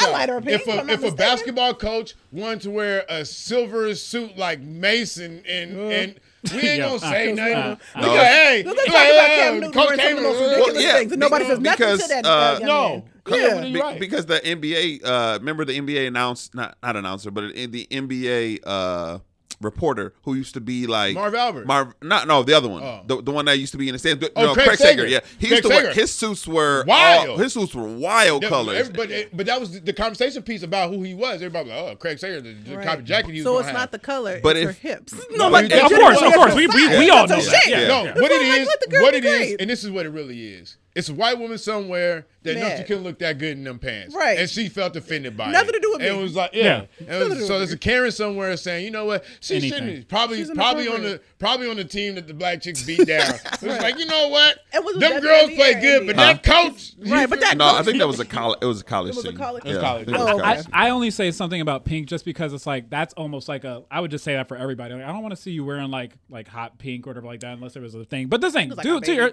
If a, if a basketball coach wanted to wear a silver suit like Mason and and we ain't gonna say nothing. Uh, we uh, go, hey, no. Well, yeah, things, and nobody says nothing because, to that. Uh, no, yeah. Be, because the NBA. Uh, remember the NBA announced not not announcer, but the NBA. Uh, reporter who used to be like Marv Albert. Marv, not no, the other one, oh. the, the one that used to be in the stands. Oh, no, Craig, Craig Sager. Sager. Yeah, he Craig used to Sager. wear, his suits were wild. All, his suits were wild that, colors. But eh, but that was the conversation piece about who he was. Everybody was like, oh, Craig Sager, the, the right. copy jacket. He was so it's have. not the color, but it's her hips. No, but no, of course, of course, we, we, we all know that. Yeah. No, what it is, what it is, and this is what it really is. It's a white woman somewhere that knows you couldn't look that good in them pants. Right. And she felt offended by Nothing it. Nothing to do with and me. And it was like, yeah. yeah. Was, so there's a Karen somewhere saying, you know what? She Anything. shouldn't probably probably on the probably on the team that the black chicks beat down. right. It was like, you know what? Them girls play good, but huh? that coach Right, but that No, coach. I think that was a college it was a college. It was a college. College. Oh, I, only say something about pink just because it's like that's almost like a I would just say that for everybody. I don't want to see you wearing like like hot pink or whatever like that unless there was a thing. But this thing, dude, to your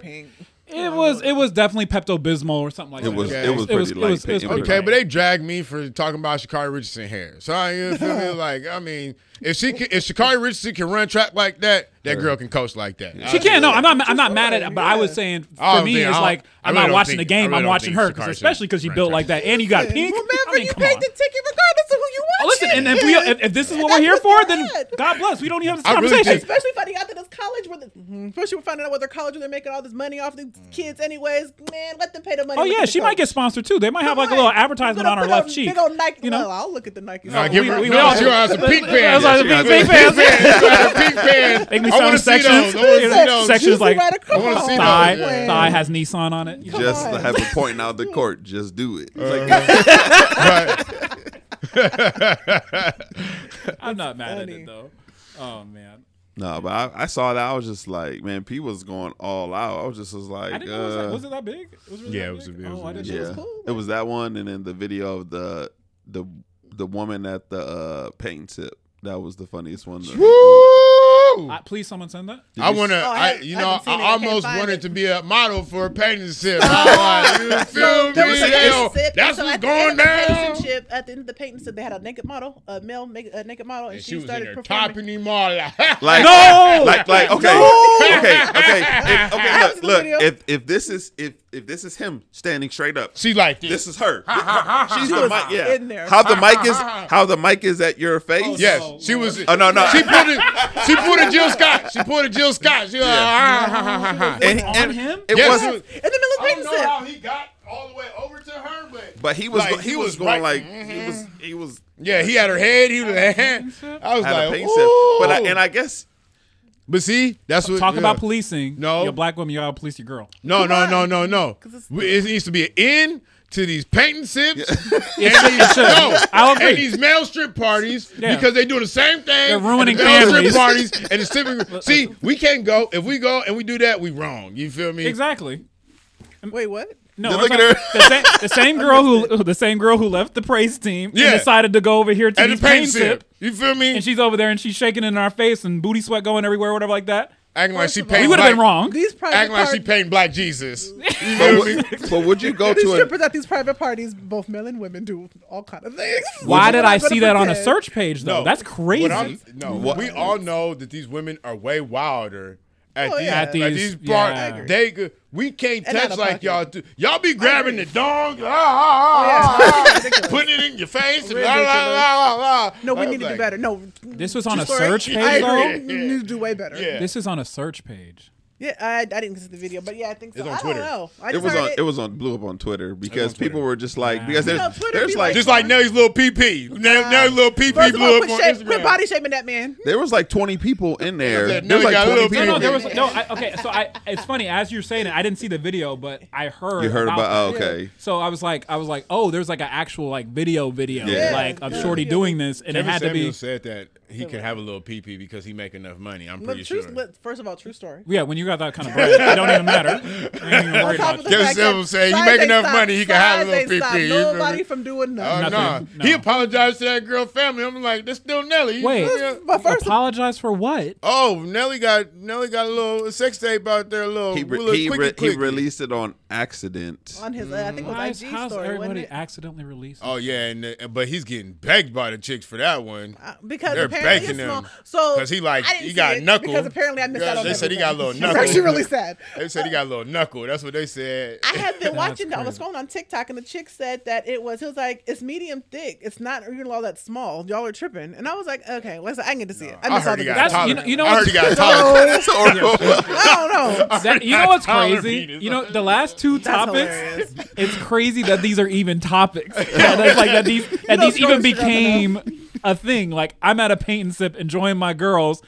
it was it was definitely Pepto Bismol or something like it that. Was, okay. It was it was pretty. It was, it was, it was okay, but they dragged me for talking about Sha'Carri Richardson hair. So I you feel me? like I mean if she can, if Sha'Carri Richardson can run track like that, that girl can coach like that. She can. No, I'm not. I'm not mad at. But I was saying for oh, me, it's like I'm not watching the game. I'm watching her, cause especially because she built like that, and you got pink. Remember, you paid the ticket regardless of who you watch. Listen, and if we if, this is what we're here for, then God bless. We don't even have this conversation. especially finding out that it's college, where the, hmm, especially we're finding out whether college, where they're making all this money off the mm. kids, anyways. Man, let them pay the money. Oh yeah, she might get sponsored too. They might have like a little advertisement on her left cheek. You know, I'll look at the Nike. Give her. We all have some pink pants the pink, pink pants. pink pants. Make me sound want to Sections like thigh. Thigh has Nissan on it. Just have a point out the court. Just do it. Uh-huh. I'm not mad at it though. Oh man. No, but I, I, saw that. I was just like, man, P was going all out. I was just was like, uh, it was, like uh, was it that big? It really yeah, that it was big. Oh, it was I didn't yeah. It was. It was that one, and then the video of the the the woman at the uh, paint tip. That was the funniest one. Woo! Woo! I, please, someone send that. I want to, Oh, I I, you I know, I. I almost find wanted it. to be a model for a painting sip. I was like, you feel There me? was a sip, That's so what's at the end going of the down. relationship, At the end of the painting sip, they had a naked model, a male make, a naked model, and, And she, she was in started there performing. topping him all. Like No! like like okay, No! okay, okay, If- okay. Look, look. If if this is if if this is him standing straight up, She like this. this is her. She's She the mic. Yeah. in there. How the mic is how the mic is at your face. Yes, she oh, was. Oh no no. She put it. She put a Jill Scott. She put a Jill Scott. She was like, ah, ha, ha, ha, ha. and, on and him? It Yes. wasn't. In the middle of I don't painting know sip. how he got all the way over to her, but But he was Like, go- he, he was, was going right- Mm-hmm. like he was he was yeah, he had her head. He was. I was had like, a paint Ooh. sip. But I, and I guess But see, that's what Talk yeah. about policing. No. you're a black woman. You gotta police your girl. No, no, on. no, no, no. 'Cause it's- We- It needs to be an end to these painting sips. and It these, no, I'll agree. and these male strip parties Yeah. because they doing the same thing. They're ruining at the male strip parties and the stripping. See, we can't go if we go and we do that. We wrong. You feel me? Exactly. Wait, what? No, Then I'm look at her. The same, the same girl who the same girl who left the praise team Yeah. and decided to go over here to And the these paint paint sip. sip, You feel me? and she's over there and she's shaking in our face and booty sweat going everywhere, whatever like that. Acting like she of all- painting. We would have been wrong. These private Acting like she parties. painting black Jesus. You but, feel me? would- but would you go These to a strippers at these private parties, both men and women, do all kind of things. Why We're did not I gonna see that on a pretend. search page though? That's crazy. What I'm- no, What- we all know that these women are way wilder. At Oh, these, yeah. at At these, these- parties, yeah. they could- we can't And out touch of like pocket. y'all do. Y'all be grabbing the agree. dong, ah, ah, Oh, yeah, ah, ah, ridiculous. putting it in your face, and la, Ridiculous. la, la, la, la. No, we I need was to do like, better. No, This was on true a story. search I page, agree. though? We need to do way better. Yeah. This is on a search page. Yeah, I, I didn't see the video, but yeah, I think so. It's on I Twitter. don't know. I it just was heard on it. it was on blew up on Twitter because Twitter. people were just like Wow. because there's You know, Twitter there's be like like- Just like Nelly's little PP. Nelly, Nelly's little PP First of blew all, up quit, on shame, Instagram. quit body shaming that man. there was like 20 people in there. said, There was like got a 20 little people. No, no, there was no. I, okay, so I. It's funny as you're saying it. I didn't see the video, but I heard. You heard about, that. oh, okay. So I was like, I was like, oh, there's like an actual like video, video, Yeah. like of Yeah. Shorty Yeah. doing this, and Kevin it had to Samuel be. said that he could have a little PP because he make enough money. I'm Look, pretty true, sure. look, first of all, true story. Yeah, when you got that kind of bread, it don't even matter. I ain't even worried top about you. Kevin fact Samuel that said he size make ain't enough stop- money, he can have a little ain't PP, stop you feel Nobody from doing nothing. no. Nothing, no. He apologized to that girl family. I'm like, that's still Nelly. Wait. Yeah. But first, of, Apologize for what? Oh, Nelly got Nelly got a little sex tape out there, a little, He, re- little he, re- he released it on accident. on his, uh, I think it was is, IG how's story, wasn't everybody it? accidentally released? Oh yeah, and uh, but he's getting begged by the chicks for that one Uh, because They're apparently begging him. So because he like he got it knuckle. because apparently I missed Yeah, out on They said he got a little everything. knuckle. It's actually really sad. They said he got a little knuckle. That's what they said. I had been watching. I was crazy. scrolling on TikTok, and the chick said that it was. He was like, "It's medium thick. It's not even all that small. Y'all are tripping." And I was like, "Okay, let's. I can get to see it. I I heard he got That's- you know- you know I heard what's- he got taller. That's horrible. I don't know. That, you know what's crazy? You know the last two That's topics. hilarious. It's crazy that these are even topics. Yeah, that's like that these that know these even stories should happen became a thing. Like I'm at a paint and sip enjoying my girls.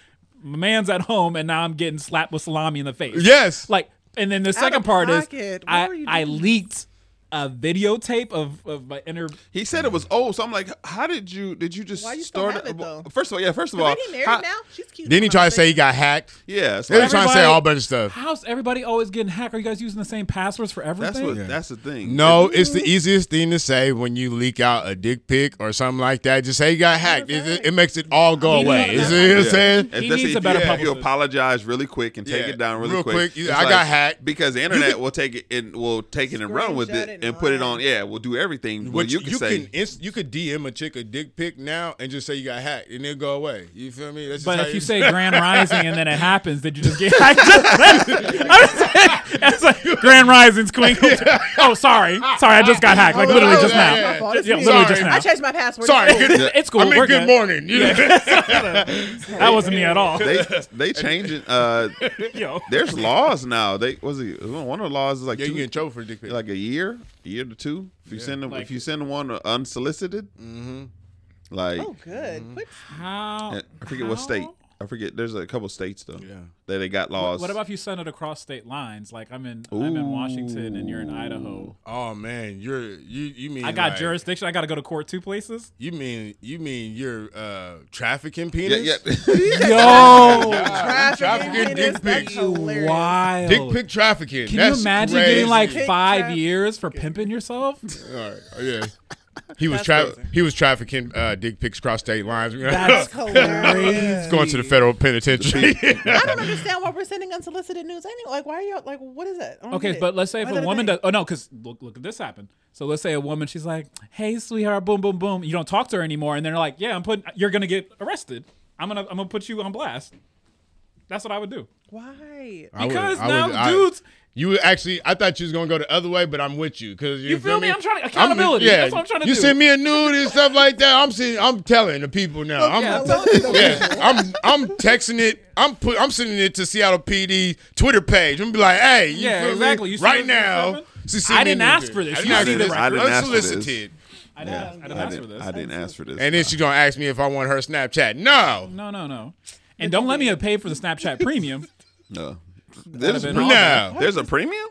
My man's at home, and now I'm getting slapped with salami in the face. Yes. Like, and then the second of part pocket. is What I were you I doing? leaked a videotape of of my inner. He said it was old, so I'm like, how did you did you just Why you still start have it, though? First of all, yeah, first of all, Isn't he married how- now? She's cute. Then he tried to say he got hacked. yeah, it's They like, was trying to say all bunch of stuff. How's everybody always getting hacked? Are you guys using the same passwords for everything? that's everything? what that's the thing. No, it's the easiest thing to say when you leak out a dick pic or something like that. Just say you got hacked. It, it- it makes it all go He away. needs- You see what I'm saying? He that's- needs a better you, if you publicist. apologize really quick and take Yeah, it down really real quick. quick. You- it's I got hacked. because the internet will take it and will take it and run with Screenshot it it and and put it on. Yeah, we'll do everything. Well, Which you you, can can, say. inst- you could DM a chick a dick pic now and just say you got hacked and it'll go away. You feel me? That's just But how if you say Grand Rising and then it happens, did you just get hacked? I'm saying, it's like Grand Rising's Queen. Oh, sorry, sorry, I just got hacked. Like literally just now. yeah. My fault. Yeah, me. literally Sorry. just now. I changed my password. sorry, It's cool. good, It's cool. I mean, We're good good. morning. You know? That wasn't me at all. they they changing. Uh, Yo. there's laws now. They was it one of the laws is like yeah, you two- get in trouble for a dick pic. like a year, a year to two. If you send them, Like- if you send one unsolicited, Mm-hmm. like Oh, good. Quit. How? I forget what state. How? I forget. There's a couple states though Yeah. that they got laws. What about if you send it across state lines? Like I'm in, I'm in Washington and you're in Idaho. Oh man, you're you you mean I got like- jurisdiction. I got to go to court two places. You mean you mean you're uh trafficking Yeah, penis? yeah. Yo, Trafficking Trafficking penis, dick that's pics. wild. Dick pic trafficking. Can That's you imagine crazy. getting like Dick five trafficking. years for pimping yourself? All right. Oh, yeah. He was That's tra- crazy. he was trafficking uh, dick pics across state lines. That's hilarious. He's going to the federal penitentiary. I don't understand why we're sending unsolicited news. Anyway, like why are you like what is it? Okay, but let's say if Why a woman does. Oh no, because look, look at this happen. So let's say a woman, she's like, "Hey, sweetheart, boom, boom, boom." You don't talk to her anymore, and they're like, "Yeah, I'm putting. You're gonna get arrested. I'm gonna, I'm gonna put you on blast." That's what I would do. Why? I would- Because now would- I- dudes- you actually, I thought you was gonna go the other way, but I'm with you because you, You feel me? me. I'm trying to- accountability. yeah, That's what I'm trying to you do. send me a nude and stuff like that. I'm seeing, I'm telling the people now. I'm, yeah, yeah, I'm, I'm texting it. I'm put, I'm sending it to Seattle PD Twitter page. I'm be like, hey, you Yeah, feel exactly. Me? You right now. happening? she I me didn't ask for this. I You didn't ask see for the this. record. I didn't ask for this. Unsolicited. I didn't, I didn't I ask for didn't, this. I didn't ask for this. And then she's gonna ask me if I want her Snapchat. No, No, no, no. And don't let me pay for the Snapchat premium. no. There's, been a no. there's a premium?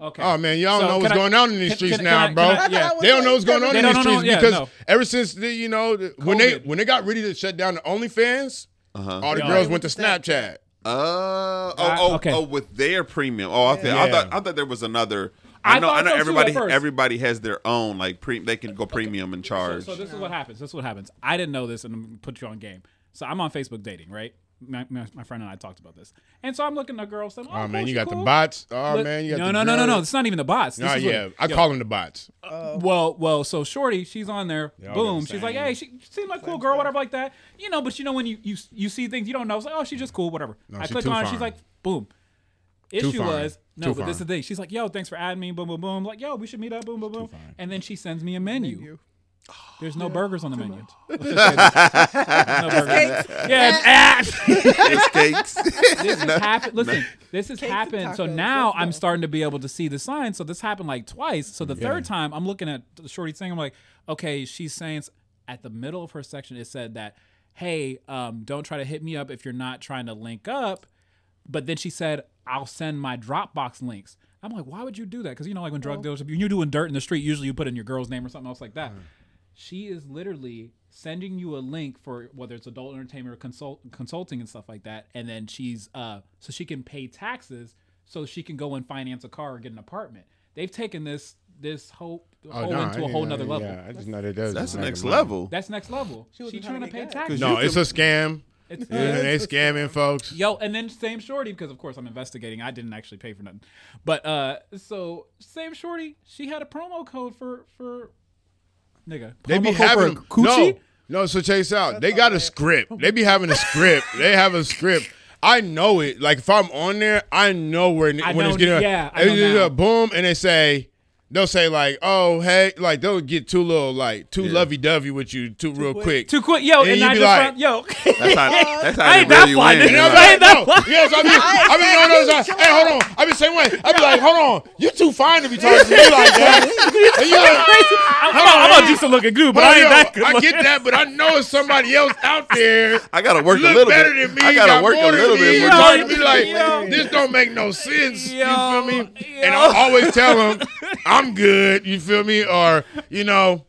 Okay. Oh man, y'all So know what's I- going on in these can- streets can- now, can bro. I- I yeah. They don't know what's going on They in these know, streets yeah, because no. ever since the, you know the, when they when they got ready to shut down the OnlyFans, Uh-huh. all the Yeah. girls went to Snapchat. Uh, oh, Uh, oh, okay. oh, with their premium. Oh, okay. I Yeah. thought I thought there was another. I I know. I thought know. so everybody. Everybody has their own like pre. They can go premium and charge. so this is what happens. This is what happens. I didn't know this, and I'm gonna put you on game. So I'm on Facebook dating, right? My, my, my friend and I talked about this, and so I'm looking at girls. Saying, "Oh, Oh man, you got cool." the bots. Oh Look- man, you got no, the no, no, no, no. girls. It's not even the bots. This Nah, is what- yeah, I yo, call them the bots. Well, well, so Shorty, she's on there. all boom. She's like, hey, she seems like a cool girl, whatever, like that. You know, but you know when you you you see things you don't know, it's like, oh, she's just cool, whatever. I click on, her, she's like, boom. Issue fine. was no, Too but this is the thing. She's like, yo, thanks for adding me. Boom, boom, boom. Like, yo, we should meet up. Boom, boom, boom. And then she sends me a menu. There's no burgers on the menu. Let's just say that. no burgers. Yeah, ah, It's cakes. this has happened. Listen, this has Cakes and happened. So tacos, now let's I'm go. starting to be able to see the signs. So this happened like twice. So the third time, I'm looking at the shorty thing. I'm like, okay, she's saying s- at the middle of her section, it said that, hey, um, don't try to hit me up if you're not trying to link up. But then she said, I'll send my Dropbox links. I'm like, why would you do that? Because you know, like when drug dealers, when you're doing dirt in the street, usually you put in your girl's name or something else like that. She is literally sending you a link for whether it's adult entertainment or consult consulting and stuff like that, and then she's uh so she can pay taxes so she can go and finance a car or get an apartment. They've taken this this whole whole nah, into I a whole didn't nother level. Yeah, I just know that does. That's the next money. level. That's next level. She wasn't trying to pay taxes. No, it's a scam. It's, Yeah, they scamming folks. Yo, and then same shorty because of course I'm investigating. I didn't actually pay for nothing, but uh, so same shorty, she had a promo code for for nigga. They be having for coochie. no, no. So check this out. They got a script. They be having a script. They have a script. I know it. Like if I'm on there, I know where I when know- it's getting. yeah, I it's know just now. a boom, and they say. They'll say like, "Oh, hey," like they'll get too little, like too Yeah. lovey-dovey with you, too, real quick. quick. Too quick, yo, And and, you I be just like- found, yo. That's how. That's how I they ain't that really fly, win. nigga. And I'm like, I ain't that no, fly. yes, I be, I be on those. Side. Hey, hold on. I be the same way. I be like, hold on, you too fine to be talking to me like that. And you like, I'm, I'm, I'm a decent looking dude, but Well, I ain't yo, that good. I get that, but I know it's somebody else out there. I gotta work a little better bit. than me. I gotta work a little bit. You're talking than to me like this don't make no sense. you feel me? And I always tell them I'm good. You feel me? Or you know,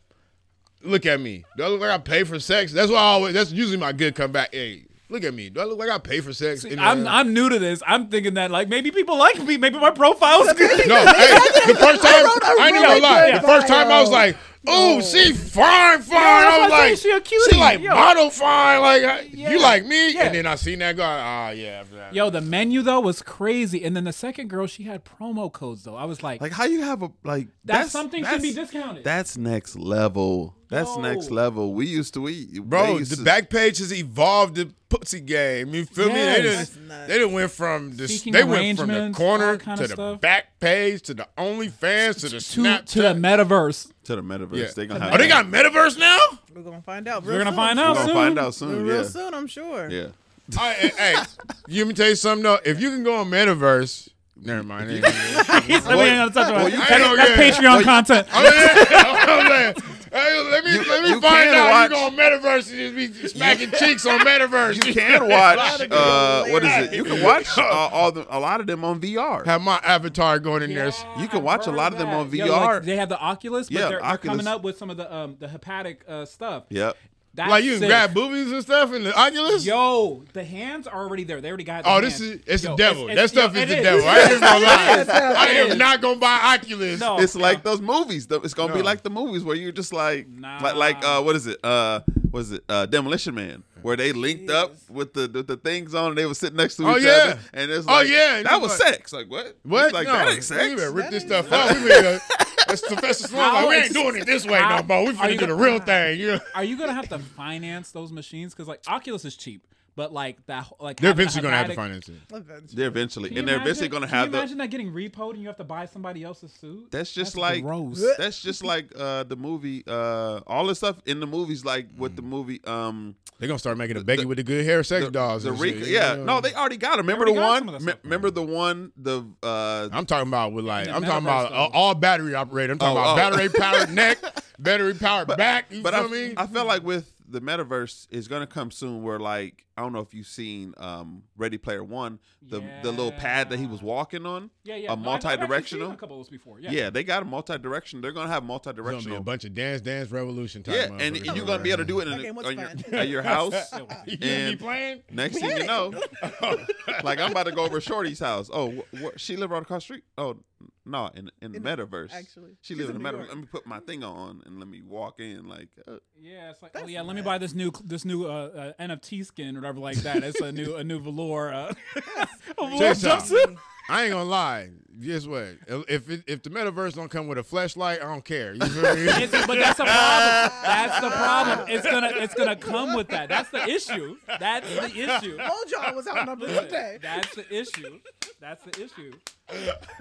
look at me. Do I look like I pay for sex? That's what I always. That's usually my good comeback. Hey, look at me. Do I look like I pay for sex? In, I'm I'm new to this. I'm thinking that like maybe people like me. Maybe my profile's good. No, hey, the first time wrote a I ain't even really gonna lie. The first time I was like, "Oh, she fine, fine." that's I was what I'm like, she a cutie. "She like Yo. model fine." Like I- Yeah. you like me, Yeah. and then I seen that guy. Ah, yeah. Yo, the menu though was crazy, and then the second girl she had promo codes though. I was like, Like how you have a like that's, something should be discounted. That's next level. That's Yo. next oh. level. We used to we Bro, used the to- back page has evolved the pussy game. You feel me? They didn't. nuts. They didn't went from the. Seeking They went from the corner to the stuff. back page to the OnlyFans to the to Snapchat. to the metaverse. to the metaverse. yeah. They gonna oh, have oh, they got metaverse now. We're gonna find out. We're gonna soon. find We're out gonna soon. find out soon. Real Yeah. soon, I'm sure. Yeah. I, hey, hey, you let me tell you something though. If you can go on metaverse, never mind. Let me ain't gonna touch on you That's, can't- that's yeah. Patreon content. I'm I'm saying, hey, let me let me you find can out watch- you go on metaverse and just be smacking cheeks on metaverse. You can watch. Uh, what is it? You can watch uh, all the a lot of them on VR. have my avatar going in there. You can watch a lot of them on Yo, like, VR. they have the Oculus, but Yeah, they're, they're coming up with some of the um the haptic uh, stuff. Yep. That's like you can sick. grab boobies and stuff in the Oculus. Yo, the hands are already there. They already got. Oh, this hands. is it's Yo, the devil. it's- that stuff yo, is it the devil. I ain't just gonna lie. I am not gonna buy Oculus. No, It's no. like those movies. It's gonna be like the movies where you're just like, Nah. like, like, uh, what is it? Uh, what is it? Uh, Demolition Man, where they linked up with the, the the things on, and they were sitting next to Oh, each yeah. other, and it's oh, like, Oh, yeah, and that was like- sex. Like what? What? He's Like no, that ain't You sex. better rip this stuff up. We made a, that's Professor Sloan. Like, we ain't doing it this way how- no more. We are finna you do the real thing. You know? Are you gonna have to finance those machines? Because like Oculus is cheap, but like that, like They're eventually gonna have to finance it. Eventually. They're eventually, Can and they're imagine- eventually gonna have. can have you the. imagine that getting repoed and you have to buy somebody else's suit? That's just That's like gross. that's just like uh the movie uh all the stuff in the movies like with Mm. the movie um They're gonna start making a The- Becky the- with the good hair sex the, dolls. the and Rico, shit, yeah you no they already got them remember already the got one some of the stuff. remember the one the uh I'm talking about with like I'm talking about all, all battery operated. I'm talking Oh, about oh. battery powered neck, battery powered back. You but feel I, me? I felt like with the metaverse is gonna come soon where like I don't know if you've seen um Ready Player One the the little pad that he was walking on Yeah, yeah. a No, I've- I've actually multi-directional A couple of those before. Yeah. yeah. they got a multi-directional they're gonna have It's gonna be a bunch of dance dance revolution type. yeah and motherfuckers. you're gonna be able to do it in That a- on your, at your house you gonna be and- playing? Next thing you know, like I'm about to go over Shorty's house. Oh, wh- wh- she live right across the street. Oh, no, in in the In- metaverse. actually. she lives in in the New metaverse. York. Let me put my thing on and let me walk in. Like, uh, Yeah, it's like, oh That's yeah, let me buy this new this new uh, uh, NFT skin or whatever like that. It's a new a new velour uh, a velour Check this out. jumpsuit. I ain't gonna lie. Guess what? If it, if the metaverse don't come with a flashlight, I don't care. You feel me? It's, but that's the problem. That's the problem. It's gonna it's gonna come with that. That's the issue. That's the issue. Mojo was out outnumbered Listen, today. That's the issue. That's the issue.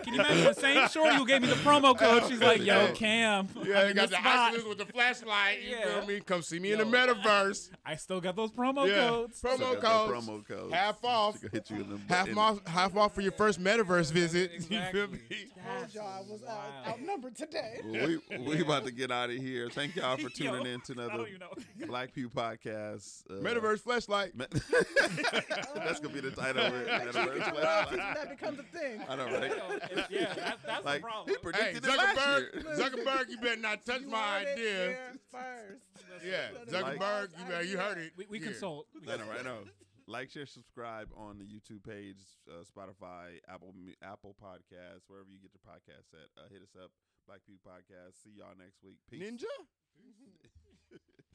Can you imagine the same shorty who gave me the promo code? She's like, "Yo, Cam, Yeah, I'm they in got the the. Oculus with the flashlight. You Yeah. feel me? Come see me Yo. in the metaverse. I still got those promo Yeah. codes." Promo codes. promo codes. Half off. Hit you in the Half in- off, half off for your first metaverse visit. You feel Exactly. me? That's Mojo was out, wild. outnumbered today. Well, we we about to get out of here. Thank y'all for Yo, tuning in to I another don't even know. Black Pew podcast. Uh, Metaverse flashlight. Me- That's gonna be the title of it. Metaverse Well, flashlight. that becomes a thing. I know, right? Yo, it's- yeah, that, that's Like the problem. he Hey, predicted it last Zuckerberg, year. Zuckerberg, you better not touch You my heard it idea. here first. Yeah, Zuckerberg, you better, you heard it. we, we here. consult. We I know, right? I know. Like, share, subscribe on the YouTube page, uh, Spotify, Apple, Apple Podcasts, wherever you get your podcasts at. Uh, hit us up, Black Pew Podcast. See y'all next week. Peace. Ninja.